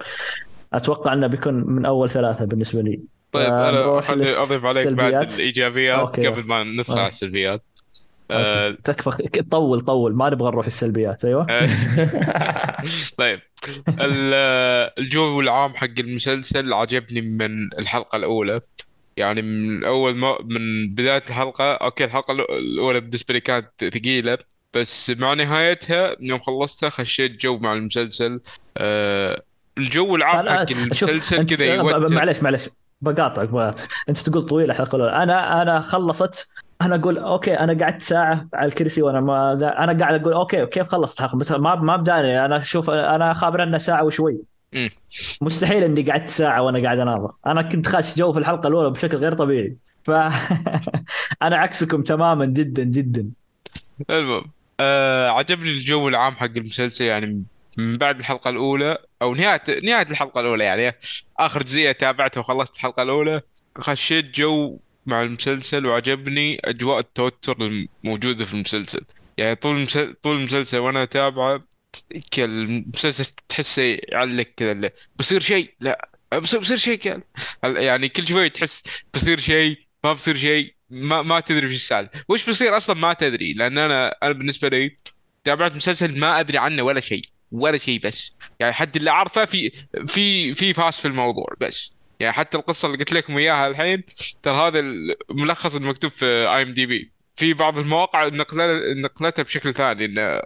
Speaker 4: أتوقع أنه بيكون من أول ثلاثة بالنسبة لي.
Speaker 2: طيب
Speaker 4: آه، أنا
Speaker 2: أضيف عليك بعد. الإيجابيات
Speaker 4: أوكي.
Speaker 2: قبل ما ندخل
Speaker 4: آه.
Speaker 2: على السلبيات. آه،.
Speaker 4: تكفى طول طول. ما نبغى نروح السلبيات. أيوه.
Speaker 2: طيب. ال- الجو العام حق المسلسل عجبني من الحلقة الأولى. يعني من أول ما من بداية الحلقة okay الحلقة الأ- الأولى بالنسبة لي كانت ثقيلة بس مع نهايتها يوم خلصتها خشيت جو مع المسلسل. آه الجو العام حق المسلسل كذا
Speaker 4: معليش معليش. بقاطعك بقاطعك. أنت تقول طويلة الحلقة الأولى. أنا أنا خلصت أنا أقول okay أنا قعدت ساعة على الكرسي وأنا ما ذا- أنا قاعد أقول okay كيف خلصت الحلقة بس ما ما بداني أنا أشوف أنا خابر انها ساعة وشوي. مستحيل إني قعدت ساعة وأنا قاعد اناظر أنا كنت خاش جو في الحلقة الأولى بشكل غير طبيعي. ف أنا عكسكم تماما جدا جدا.
Speaker 2: المهم آه عجبني الجو العام حق المسلسل يعني من بعد الحلقة الأولى أو نهاية نهاية الحلقة الأولى يعني آخر جزئية تابعتها وخلصت الحلقة الأولى خشيت جو مع المسلسل وعجبني أجواء التوتر الموجودة في المسلسل. يعني طول المسلسل طول المسلسل وأنا أتابعه ك- المسلسل تحسه يعلق كذا بصير شيء لا بصير بصير شيء كان يعني كل شوي تحس بصير شيء ما بصير شيء ما ما تدري وش السالفة. وش بيصير أصلا ما تدري لأن أنا أنا بالنسبة لي تابعت مسلسل ما أدري عنه ولا شيء ولا شيء بس. يعني حد اللي عارفه في في في فاس في الموضوع بس. يعني حتى القصة اللي قلت لكم إياها الحين ترى هذا الملخص المكتوب في IMDb في بعض المواقع نقل- نقلتها بشكل ثاني انه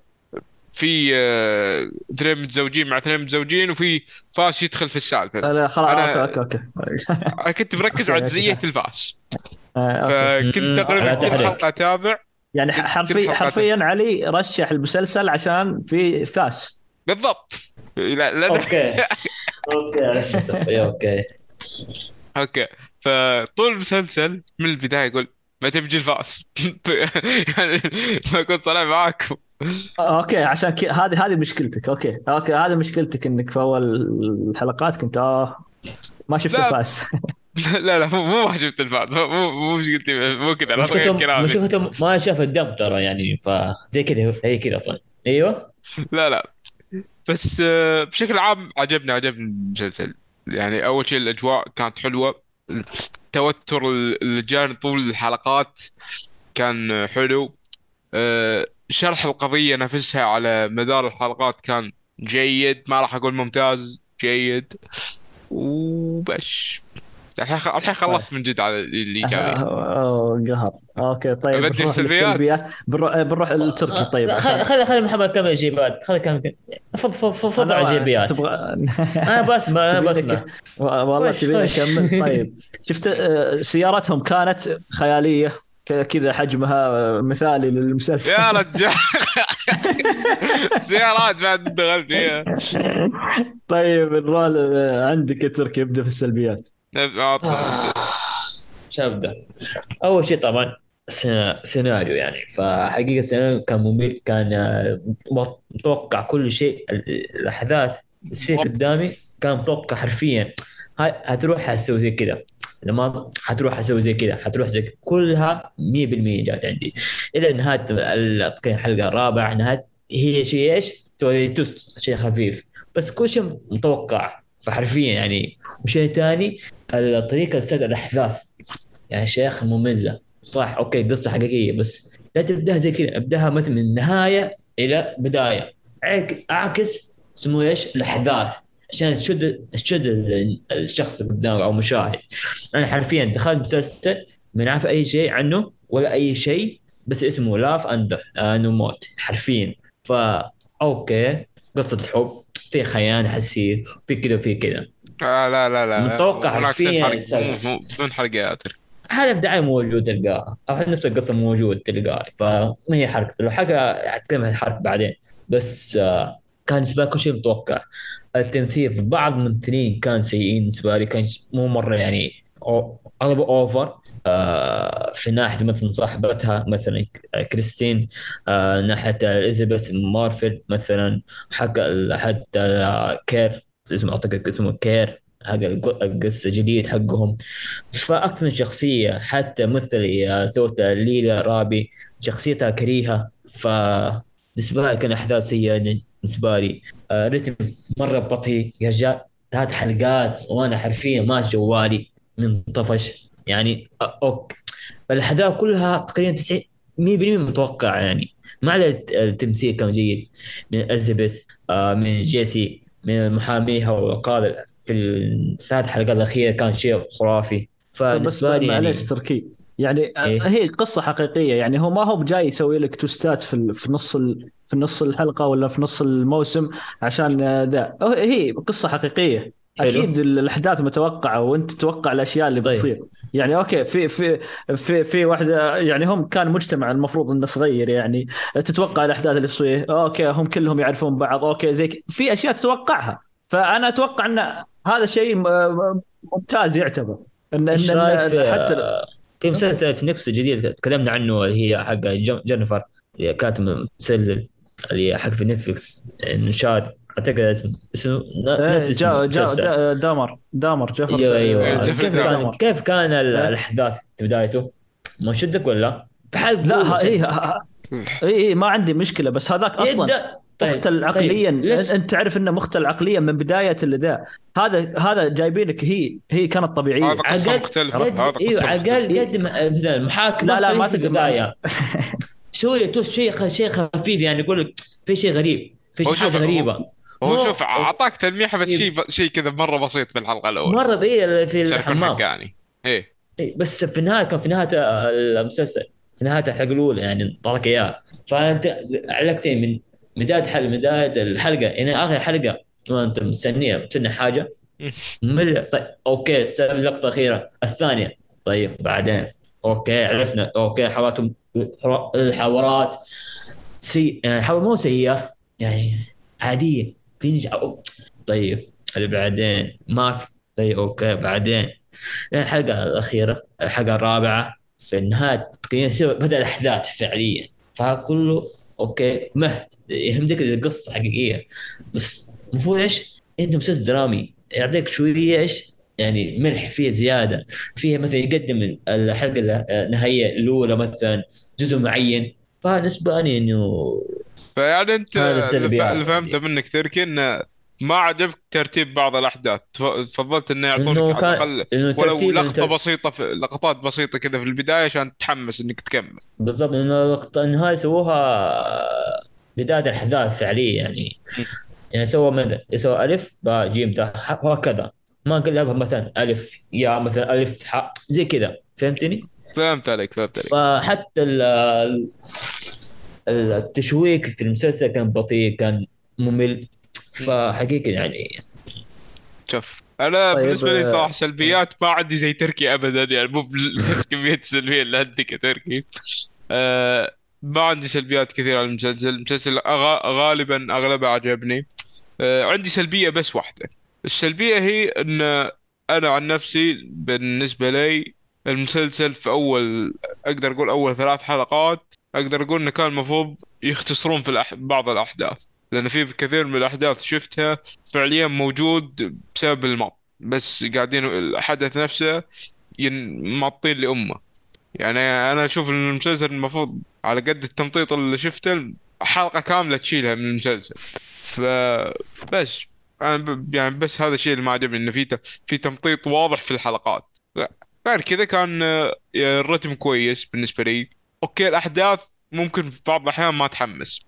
Speaker 2: في آه، اثنين متزوجين مع اثنين متزوجين وفي فاس يدخل في السالفة.
Speaker 4: لا لا خلاص
Speaker 2: أنا-
Speaker 4: okay okay okay.
Speaker 2: أنا كنت مركز على. جزئية الفاس.
Speaker 4: آه،.
Speaker 2: فكنت تقريبا كل. حلقة أتابع.
Speaker 4: يعني حرفيا. حرفيا علي رشح المسلسل عشان في فاس.
Speaker 2: بالضبط. لا لا
Speaker 3: أوكي. أوكي أوكي.
Speaker 2: أوكي. فطول المسلسل من البداية يقول متى بيجي الفاس يعني ما كنت طالع معاكم.
Speaker 4: okay عشان كي... هذه هذه مشكلتك. okay okay هذه مشكلتك إنك في أول الحلقات كنت آه ما شفت
Speaker 2: لا.
Speaker 4: الفاس.
Speaker 2: لا لا مو مو ما شفت الفاس. مو مو مو مشكلتي مو كذا. لا تغير كلامي.
Speaker 3: مشكلتهم ما شاف الدم ترى يعني فزي كذا هي كذا أصلا. أيوه؟
Speaker 2: لا لا. بس آه، بشكل عام عجبني عجبني المسلسل. يعني أول شيء الأجواء كانت حلوة. التوتر اللي جاني طول الحلقات كان حلو. آه، شرح القضية نفسها على مدار الحلقات كان جيد. ما راح أقول ممتاز جيد. وبس الحين الحين خلصت من جد على اللي جاني
Speaker 4: أوه قهر. أوكي طيب بنروح
Speaker 2: السلبيات؟
Speaker 4: بنروح بنروح للتركي. طيب
Speaker 3: خلي خلي محمد كمل اجابات خلي كمل. فض فض فض فض
Speaker 4: أنا-
Speaker 3: اجابات
Speaker 4: تبغى
Speaker 3: أنا بسمع
Speaker 4: أنا
Speaker 3: بسمع
Speaker 4: والله تبيني
Speaker 3: خش.
Speaker 4: أكمل. طيب. شفت آه، سيارتهم كانت خيالية. ك- كذا حجمها آه، مثالي للمسلسل.
Speaker 2: يا رجال. سيارات بعد دخلت فيها.
Speaker 4: طيب نروح عندك يا تركي ابدأ في السلبيات.
Speaker 3: شابدة أول شيء طبعا سيناريو يعني. فحقيقة السيناريو كان ممل كان آه، متوقع كل شيء. ال- الأحداث تصير قدامي كان متوقع حرفيا. هاي هتروح حتسوي زي كذا. لما هتروح حتسوي زي كذا. هتروح زي. كلها 100% جات عندي. إلى نهاية ال- الحلقة الرابعة نهاية هي شيء إيش؟ تسوي twist شيء خفيف. بس كل شيء متوقع. فحرفيا يعني وشيء ثاني طريقه سرد الأحداث. يعني شيخ مملة. صح okay قصة حقيقية بس لا تبدأها زي كذا. ابدأها مثل من نهايه إلى بداية. عكس اعكس اسمه إيش؟ الأحداث. عشان تشد تشد ال- الشخص اللي قدامك أو المشاهد أنا حرفيا دخلت مسلسل ما عارف أي شيء عنه ولا أي شيء بس اسمه Love and Death حرفيا. فا okay قصة حب. في خيانه حسير في كذا وفي كذا
Speaker 2: آه لا لا لا.
Speaker 3: متوقع حرفياً
Speaker 2: بدون حرقات
Speaker 3: هذا بداية موجود تلقاها أو نفس القصة موجود تلقاها فما هي حركه لو حركه حتكلم عن الحرق بعدين. بس آه، كان بالنسبة كل شيء متوقع. التمثيل في بعض الممثلين كان سيئين بالنسبة لي كان مو مرة يعني أو- أغلبه over في ناحية مثلا صاحبتها مثلا كريستين آه، ناحية إليزابيث مارفل مثلا حق حتى آه، كير اسمه أعتقد اسمه كير حق الق- القصة جديد حقهم. فاكثر من شخصية حتى مثل سوت ليلى رابي شخصيتها كريهة. ف بالنسبة لي كان أحداث سيئة بالنسبة لي. آه، رتم مرة بطيء يا رجال ثلاث حلقات وأنا حرفيا ما جوالي من طفش يعني آه، okay الأحداث كلها تقريبا 90 100% متوقع يعني. ما عدا الت- التمثيل كان جيد. من إليزابيث آه، من جيسي من محاميها والقاضي في الثلاث حلقات الأخيرة كان شيء خرافي.
Speaker 4: بس
Speaker 3: فبالنسبة لي يعني
Speaker 4: معليش تركي. يعني
Speaker 3: إيه.
Speaker 4: هي قصة حقيقية. يعني هو ما هو بجاي يسوي لك تويستات في في نص ال- في نص الحلقة ولا في نص الموسم عشان آه، ذا. هي قصة حقيقية.
Speaker 3: حلو.
Speaker 4: أكيد الأحداث متوقعة وأنت تتوقع الأشياء اللي
Speaker 3: طيب.
Speaker 4: بتصير. يعني okay في في في في واحدة يعني هم كان مجتمع المفروض إنه صغير يعني تتوقع الأحداث اللي تصير. okay هم كلهم يعرفون بعض. okay زي ك- في أشياء تتوقعها. فأنا أتوقع إن هذا شيء ممتاز يعتبر. إن
Speaker 3: إيش إن-
Speaker 4: حتى
Speaker 3: في مسلسل في نفس جديد تكلمنا عنه اللي هي حق جينيفر اللي كانت مسلسل اللي حق في نتفلكس انشاد أعتقد اسمه اسمه
Speaker 4: إيه،
Speaker 3: اسم
Speaker 4: جا جا. جا دامر دامر جفر
Speaker 3: أيوه أيوه
Speaker 2: إيه،
Speaker 3: كيف
Speaker 2: دامر.
Speaker 3: كان كيف كان ال-
Speaker 4: إيه.
Speaker 3: الأحداث في بدايته؟ ما شدك ولا؟ في حلقة
Speaker 4: لا. اي اي ما عندي مشكلة بس هذاك
Speaker 3: أصلا طيب،
Speaker 4: مختل عقليا
Speaker 3: طيب.
Speaker 4: انت تعرف إنه مختل عقليا من بداية اللي ذا هذا هذا جايبينك هي هي كانت طبيعية
Speaker 2: هذا قصة
Speaker 3: عقل- مختلفة
Speaker 2: هذا
Speaker 3: أيوه
Speaker 2: قصه
Speaker 3: عقل
Speaker 2: مختلفة.
Speaker 3: قد المحاكمة
Speaker 4: لا لا ما تقدر
Speaker 3: البداية شوية شيء شيء خفيف يعني يقول لك في شيء غريب في شيء
Speaker 2: حاجة
Speaker 3: غريبة
Speaker 2: هو شوف أعطاك تلميحه بس
Speaker 3: إيه.
Speaker 2: شيء شيء كذا مرة بسيط في الحلقة الأولى.
Speaker 3: مرة بي في الحمام.
Speaker 2: حقاني. إيه.
Speaker 3: إيه، بس في النهاية كان في نهاية المسلسل في نهاية الحلقة الأولى يعني طلعك اياها فأنت علقتني من بداية من بداية الحلقة يعني آخر حلقة وانت مستنيه مستني حاجة. ممل طيب okay سوي لقطه اخيره الثانية طيب بعدين. okay عرفنا. okay حواراتهم الحوارات سي يعني حوار مو سيئة يعني عادية. في طيب اللي بعدين؟ ما في. طيب okay بعدين؟ يعني الحلقة الأخيرة الحلقة الرابعة في النهاية بدأ الأحداث فعليا. فكله okay مهد. يهمك القصة حقيقية. بس المفروض إيش؟ أنت مسلسل درامي. يعطيك شوية إيش؟ يعني ملح فيه زيادة. فيها مثلا يقدم الحلقة النهائية الأولى مثلا جزء معين. فبالنسبه لي إنه
Speaker 2: فيعني انت اللي اللي فهمته منك تركي إنه ما عجبك ترتيب بعض الأحداث. تف- فضلت
Speaker 3: إنه
Speaker 2: يعطونك على
Speaker 3: الأقل
Speaker 2: ولو لقطة
Speaker 3: التر-
Speaker 2: بسيطة في لقطات بسيطة كذا في البداية عشان تتحمس إنك تكمل.
Speaker 3: بالضبط انه لقطة- انه هاي سووها بداية الأحداث فعليا يعني. يعني سووا مدى سووا ألف باء جيم ح- وهكذا ما قلبها مثلا ألف يا مثلا ألف ح زي كذا. فهمتني؟
Speaker 2: فهمت عليك فهمت عليك.
Speaker 3: فحتى ال- التشويق في المسلسل كان بطيء كان ممل. فحقيقة يعني
Speaker 2: شوف أنا
Speaker 4: طيب،
Speaker 2: بالنسبة لي
Speaker 4: آه،
Speaker 2: صراحة سلبيات ما عندي زي تركي ابدا يعني مو بنفس كمية السلبيه اللي عندك يا تركي آه ما عندي سلبيات كثيره على المسلسل. المسلسل غالبا أغلبه عجبني. آه عندي سلبية بس واحدة. السلبية هي إن أنا عن نفسي بالنسبة لي المسلسل في أول أقدر أقول أول ثلاث حلقات أقدر أقول إنه كان المفروض يختصرون في الأح... بعض الأحداث. لأن في كثير من الأحداث شفتها فعليا موجود بسبب المط بس قاعدين الحدث نفسه ين... ممططين لأمه. يعني أنا أشوف إن المسلسل المفروض على قد التمطيط اللي شفته حلقة كاملة تشيلها من المسلسل. فبس أنا ب... يعني بس هذا الشيء اللي ما عجبني إنه في ت... في تمطيط واضح في الحلقات. غير كذا كان آه، الرتم كويس بالنسبة لي. okay الأحداث ممكن في بعض الأحيان ما تحمس.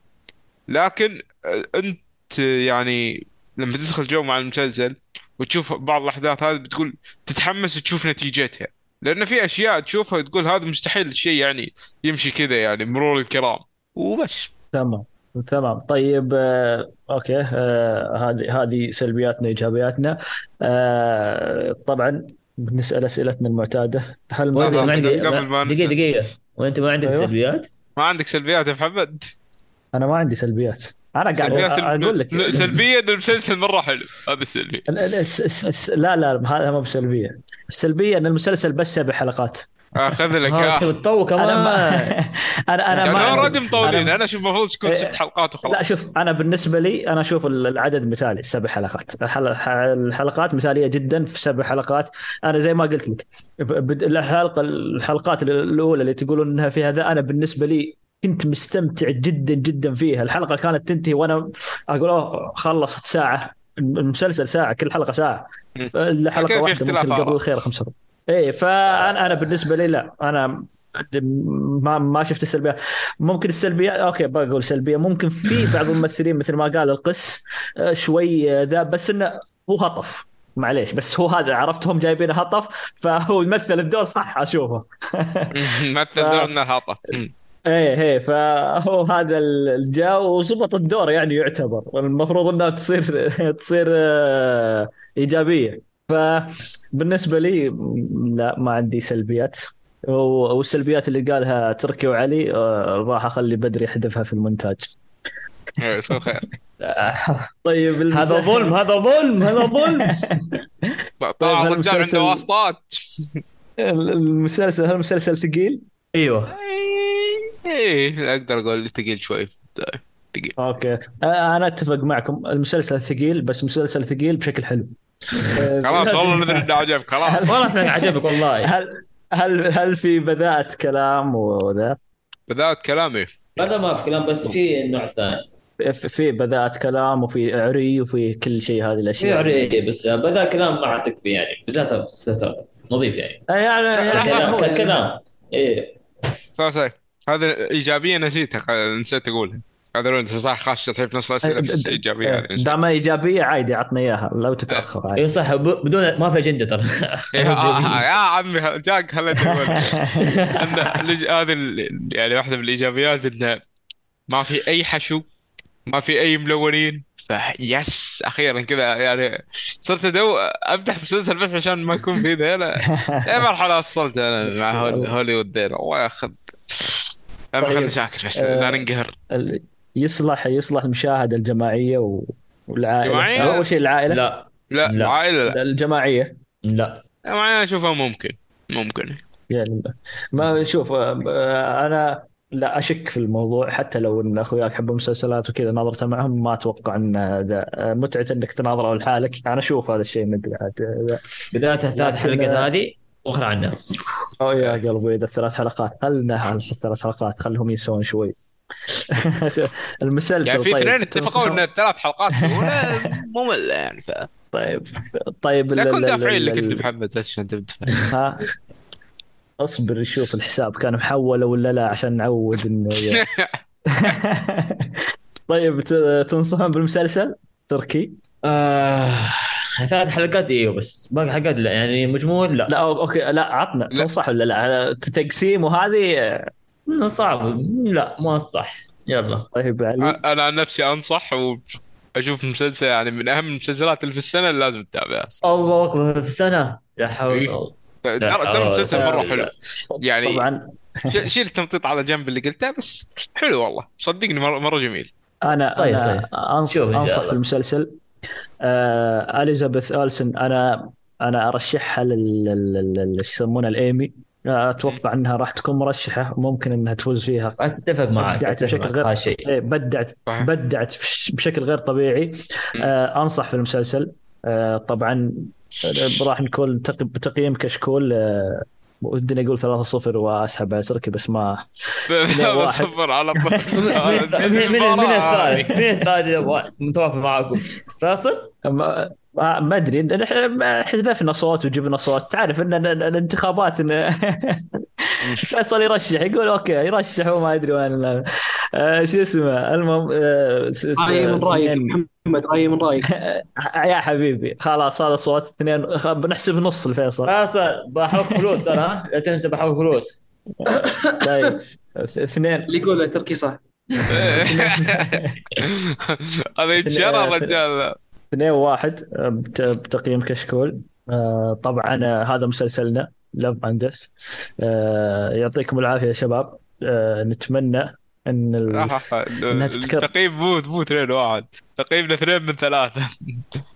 Speaker 2: لكن آه، أنت يعني لما تدخل جو مع المسلسل وتشوف بعض الأحداث هذه بتقول تتحمس تشوف نتيجتها. لأن في أشياء تشوفها تقول هذا مستحيل شيء يعني يمشي كذا يعني مرور الكرام. وبس.
Speaker 4: تمام تمام. طيب آه، أوكي آه، هذه هذه سلبياتنا إيجابياتنا. آه، طبعا بنسأل أسئلتنا المعتادة. هل
Speaker 3: عندك
Speaker 2: قبل ما
Speaker 3: دقيقة
Speaker 2: ننسى.
Speaker 3: وأنت ما عندك
Speaker 4: أيوة.
Speaker 3: سلبيات؟
Speaker 2: ما عندك سلبيات يا محمد.
Speaker 4: أنا ما عندي سلبيات. أنا قاعد
Speaker 2: سلبيات
Speaker 4: أقول لك.
Speaker 2: لا، سلبياته إن المسلسل مرة حلو. هذا السلبي
Speaker 4: ال- ال- الس- الس- الس- لا لا هذا مو بسلبية. السلبية إن المسلسل بس سبع حلقات.
Speaker 2: أخذ لك اياه
Speaker 3: تبي تطور كمان
Speaker 4: أنا ما أنا أنا
Speaker 2: يعني
Speaker 4: ما already
Speaker 2: مطولين
Speaker 4: أنا-
Speaker 2: أنا أشوف المفروض تكون
Speaker 4: إيه،
Speaker 2: ست حلقات وخلاص.
Speaker 4: لا شوف أنا بالنسبة لي أنا أشوف ال- العدد مثالي سبع حلقات. الحل- الحلقات مثالية جدا في سبع حلقات. أنا زي ما قلت لك الحلقة الحلقات الأولى اللي تقولون إنها فيها ذا أنا بالنسبة لي كنت مستمتع جدا جدا فيها. الحلقة كانت تنتهي وأنا أقول أوه خلصت ساعة المسلسل ساعة كل حلقة
Speaker 2: ساعة.
Speaker 4: الحلقة
Speaker 2: كان في
Speaker 4: واحدة
Speaker 2: اختلاف
Speaker 4: ممكن قبل. الخير خمس حلقات إيه فانا أنا بالنسبة لي لا أنا ما ما شفت السلبيات ممكن السلبيات okay بقول سلبية. ممكن في بعض الممثلين مثل ما قال القس آه، شوي آه، ذا بس إنه هو هطف. معليش بس هو هذا عرفتهم جايبين هطف فهو يمثل الدور صح أشوفه.
Speaker 2: مثل دور إنه هاطف مم.
Speaker 4: إيه إيه فهو هذا الجو وزبط الدور يعني يعتبر. المفروض إنها تصير تصير آه، إيجابية. فبالنسبة لي لا ما عندي سلبيات. و- والسلبيات اللي قالها تركي وعلي آه، راح أخلي بدري يحذفها في المونتاج.
Speaker 2: إيه، خير.
Speaker 4: طيب
Speaker 3: هذا ظلم هذا ظلم هذا ظلم.
Speaker 2: طبعا الرجال
Speaker 4: المسلسل-
Speaker 2: عنده واسطات.
Speaker 4: المسلسل هل المسلسل ثقيل؟
Speaker 3: أيوه.
Speaker 2: إيه أقدر أقول ثقيل شوي. ثقيل.
Speaker 4: أوكي. أنا أتفق معكم. المسلسل ثقيل بس مسلسل ثقيل بشكل حلو.
Speaker 2: خلاص والله ندري إنه عجب خلاص.
Speaker 3: والله انك عجبك والله.
Speaker 4: هل هل هل في بذاءة كلام وذا؟
Speaker 2: بدات كلامي
Speaker 3: هذا ما في كلام بس في نوع ثاني.
Speaker 4: في- في بذاءة كلام وفي عري وفي كل شيء هذه
Speaker 3: في
Speaker 4: الاشياء
Speaker 3: عري بس بدا كلام ما عاد تكفي يعني. المسلسل نظيف يعني.
Speaker 4: آه، يعني يعني
Speaker 3: ككلام
Speaker 4: هو-
Speaker 3: ككلام إيه.
Speaker 2: صح صح. هذا إيجابية نسيتها نسيت أقولها. هذا لو انت صح خاش الحين في نص الأسئلة بس إيجابية هذه نسيت.
Speaker 4: دام إيجابية عادي عطنا إياها لو
Speaker 3: تتأخر
Speaker 4: عادي.
Speaker 3: صح ب- بدون ما في أجندة ترى.
Speaker 2: يا, يا عمي جاك خليني أقول. ان الإج- هذه يعني واحدة من الإيجابيات انه ما في أي حشو ما في أي ملونين فيس أخيرا كذا يعني صرت أدو أمدح مسلسل بس عشان ما يكون في ذا لا اي مرحله وصلت أنا مع هول- هوليوود ذيلا الله ياخذ.
Speaker 4: طيب.
Speaker 2: خلينا ساكت بس
Speaker 4: آه،
Speaker 2: لا ننقهر
Speaker 4: يصلح يصلح المشاهدة الجماعية و... والعائلة.
Speaker 2: جماعية؟
Speaker 4: أول شيء العائلة.
Speaker 3: لا.
Speaker 2: لا.
Speaker 3: لا.
Speaker 2: عائله لا.
Speaker 4: الجماعية.
Speaker 3: لا.
Speaker 2: معي أشوفها ممكن. ممكن.
Speaker 4: يعني ما شوف أنا لا أشك في الموضوع حتى لو إن أخوياك يحبوا المسلسلات وكذا نظرته معهم ما أتوقع إن هذا متعة إنك تناظره لحالك. أنا أشوف هذا الشيء مدري عاد.
Speaker 3: بداية الثلاث
Speaker 4: لكن-
Speaker 3: حلقات هذه وأخر عنها.
Speaker 4: أو يا قلبي إذا الثلاث حلقات خلنا الثلاث حلقات خلهم ينسون شوي. المسلسل
Speaker 2: يعني في
Speaker 4: طيب
Speaker 2: اثنين اتفقوا
Speaker 4: تنصحون-
Speaker 2: إن الثلاث حلقات الأولى ممله يعني ف
Speaker 4: طيب طيب
Speaker 2: لا كنت دافعين لك أنت محمد بس عشان
Speaker 4: ها؟ اصبر شوف الحساب كان محول ولا لا عشان نعود إنه طيب تنصحون بالمسلسل؟ تركي؟
Speaker 3: آه ثلاث حلقات إيوه بس باقي حلقات لا يعني مجموع لا.
Speaker 4: لا أوكي لا عطنا.
Speaker 2: لا.
Speaker 4: تنصح ولا لا؟ تقسيم وهذه
Speaker 3: صعب. لا ما صح. يلا.
Speaker 4: طيب علي.
Speaker 2: أنا عن نفسي أنصح وأشوف مسلسل يعني من أهم المسلسلات اللي في السنة اللي لازم تتابعها.
Speaker 3: الله أكبر في السنة؟ لا حول
Speaker 2: إيه.
Speaker 3: ولا
Speaker 2: ترى المسلسل
Speaker 3: مرة
Speaker 2: حلو. يعني
Speaker 4: طبعا.
Speaker 2: ش- شيل التمطيط على جنب اللي قلته بس حلو والله. صدقني مره جميل.
Speaker 4: أنا
Speaker 3: طيب،
Speaker 4: أنا
Speaker 3: طيب.
Speaker 4: انصح أنصح
Speaker 3: الله.
Speaker 4: بالمسلسل آه أليزابيث أولسن. أنا أنا أرشحها لل إيش يسمونها الأيمي. أتوقع إنها راح تكون مرشحة ممكن إنها تفوز فيها.
Speaker 3: أتفق معك
Speaker 4: بدعت بشكل غير إيه، بدعت. بدعت بش- بشكل غير طبيعي. آه أنصح في المسلسل. آه طبعا آه، راح نكون تق- بتقييم كشكول آه ودي أقول 3-0 وأسحب على تركي بس ما اثنين واحد.
Speaker 2: بصبر على
Speaker 3: مين الثالث؟ مين الثالث اللي أبغى- متوافق معاكم؟ فاصل؟
Speaker 4: ما أدري حذفنا صوت وجبنا صوت تعرف ان ال- ال- الانتخابات إن فيصل يرشح يقول أوكي يرشح وما أدري وين. آه، شو اسمه؟ المهم آه،
Speaker 1: رأيي من
Speaker 4: رأيك
Speaker 1: محمد رأيي من رأيك.
Speaker 4: يا حبيبي خلاص هذا صوت اثنين. بنحسب نص الفيصل.
Speaker 3: فاصل بحوك فلوس ترى ها؟ لا تنسى بحوك فلوس.
Speaker 4: طيب اثنين.
Speaker 1: اللي يقوله تركي صح.
Speaker 2: هذا يتشرى الرجال.
Speaker 4: اثنين واحد آه، بت- بتقييم كشكول. آه، طبعا هذا مسلسلنا. لف اندس يعطيكم العافية يا شباب. آه، نتمنى أن ال... إنها تتكرر.
Speaker 2: التقييم مو مو اثنين واحد. تقييمنا اثنين من ثلاثة.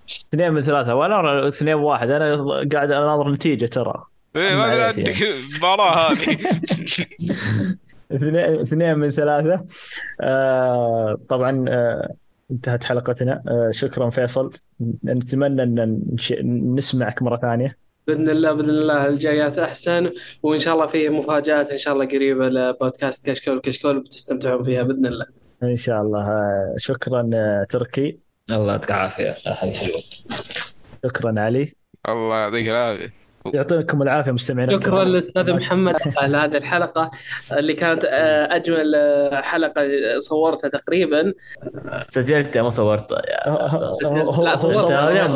Speaker 4: اثنين من ثلاثة. وأنا أرى اثنين واحد. أنا قاعد أناظر نتيجة ترى.
Speaker 2: إيه ما ادري المباراة هذه.
Speaker 4: اثنين من ثلاثة. آه طبعا آه انتهت حلقتنا. آه شكرا فيصل. نتمنى أن. نسمعك مرة ثانية.
Speaker 1: باذن الله باذن الله الجايات أحسن. وإن شاء الله فيه مفاجآت إن شاء الله قريبة لبودكاست كشكول كشكول بتستمتعون فيها بإذن الله.
Speaker 4: إن شاء الله. شكرا تركي.
Speaker 3: الله يعطيك العافية.
Speaker 4: شكرا علي.
Speaker 2: الله يعطيك العافية.
Speaker 4: يعطيكم العافية مستمعينا.
Speaker 1: شكرا للأستاذ محمد على هذه الحلقة اللي كانت آه، أجمل آه، حلقة صورتها تقريبا.
Speaker 3: سجلت ما صورت
Speaker 1: لا صورت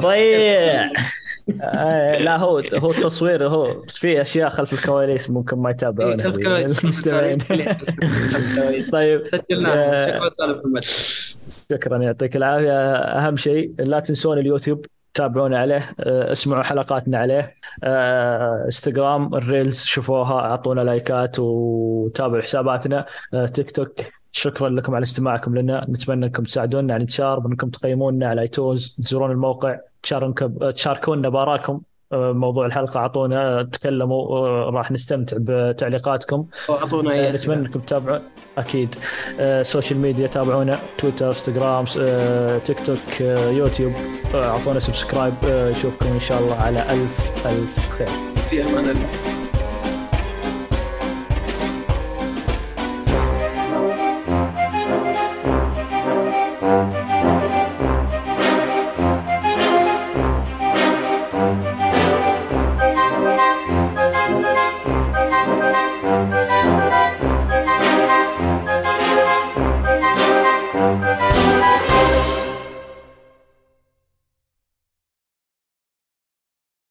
Speaker 3: ضيع.
Speaker 4: آه، لا هو هو التصوير هو في أشياء خلف الكواليس ممكن ما يتابعونها
Speaker 1: خلف الكواليس.
Speaker 4: المستمعين طيب آه،
Speaker 1: شكرا
Speaker 4: يعطيك العافية. أهم شيء لا تنسون اليوتيوب تابعونا عليه آه، اسمعوا حلقاتنا عليه. آه، انستغرام ال reels شوفوها أعطونا لايكات وتابعوا حساباتنا. آه، تيك توك شكرا لكم على استماعكم لنا. نتمنى أنكم تساعدونا على الانتشار وأنكم تقيمونا على ايتونز تزورون الموقع تشاركون تشاركونا بأراءكم. آه، موضوع الحلقة أعطونا تكلموا آه، راح نستمتع بتعليقاتكم.
Speaker 1: واعطونا
Speaker 4: آه، نتمنى أنكم تتابعون أكيد. social media تابعونا تويتر انستغرام تيك توك يوتيوب أعطونا subscribe نشوفكم إن شاء الله على ألف ألف خير.
Speaker 1: في أمان الله.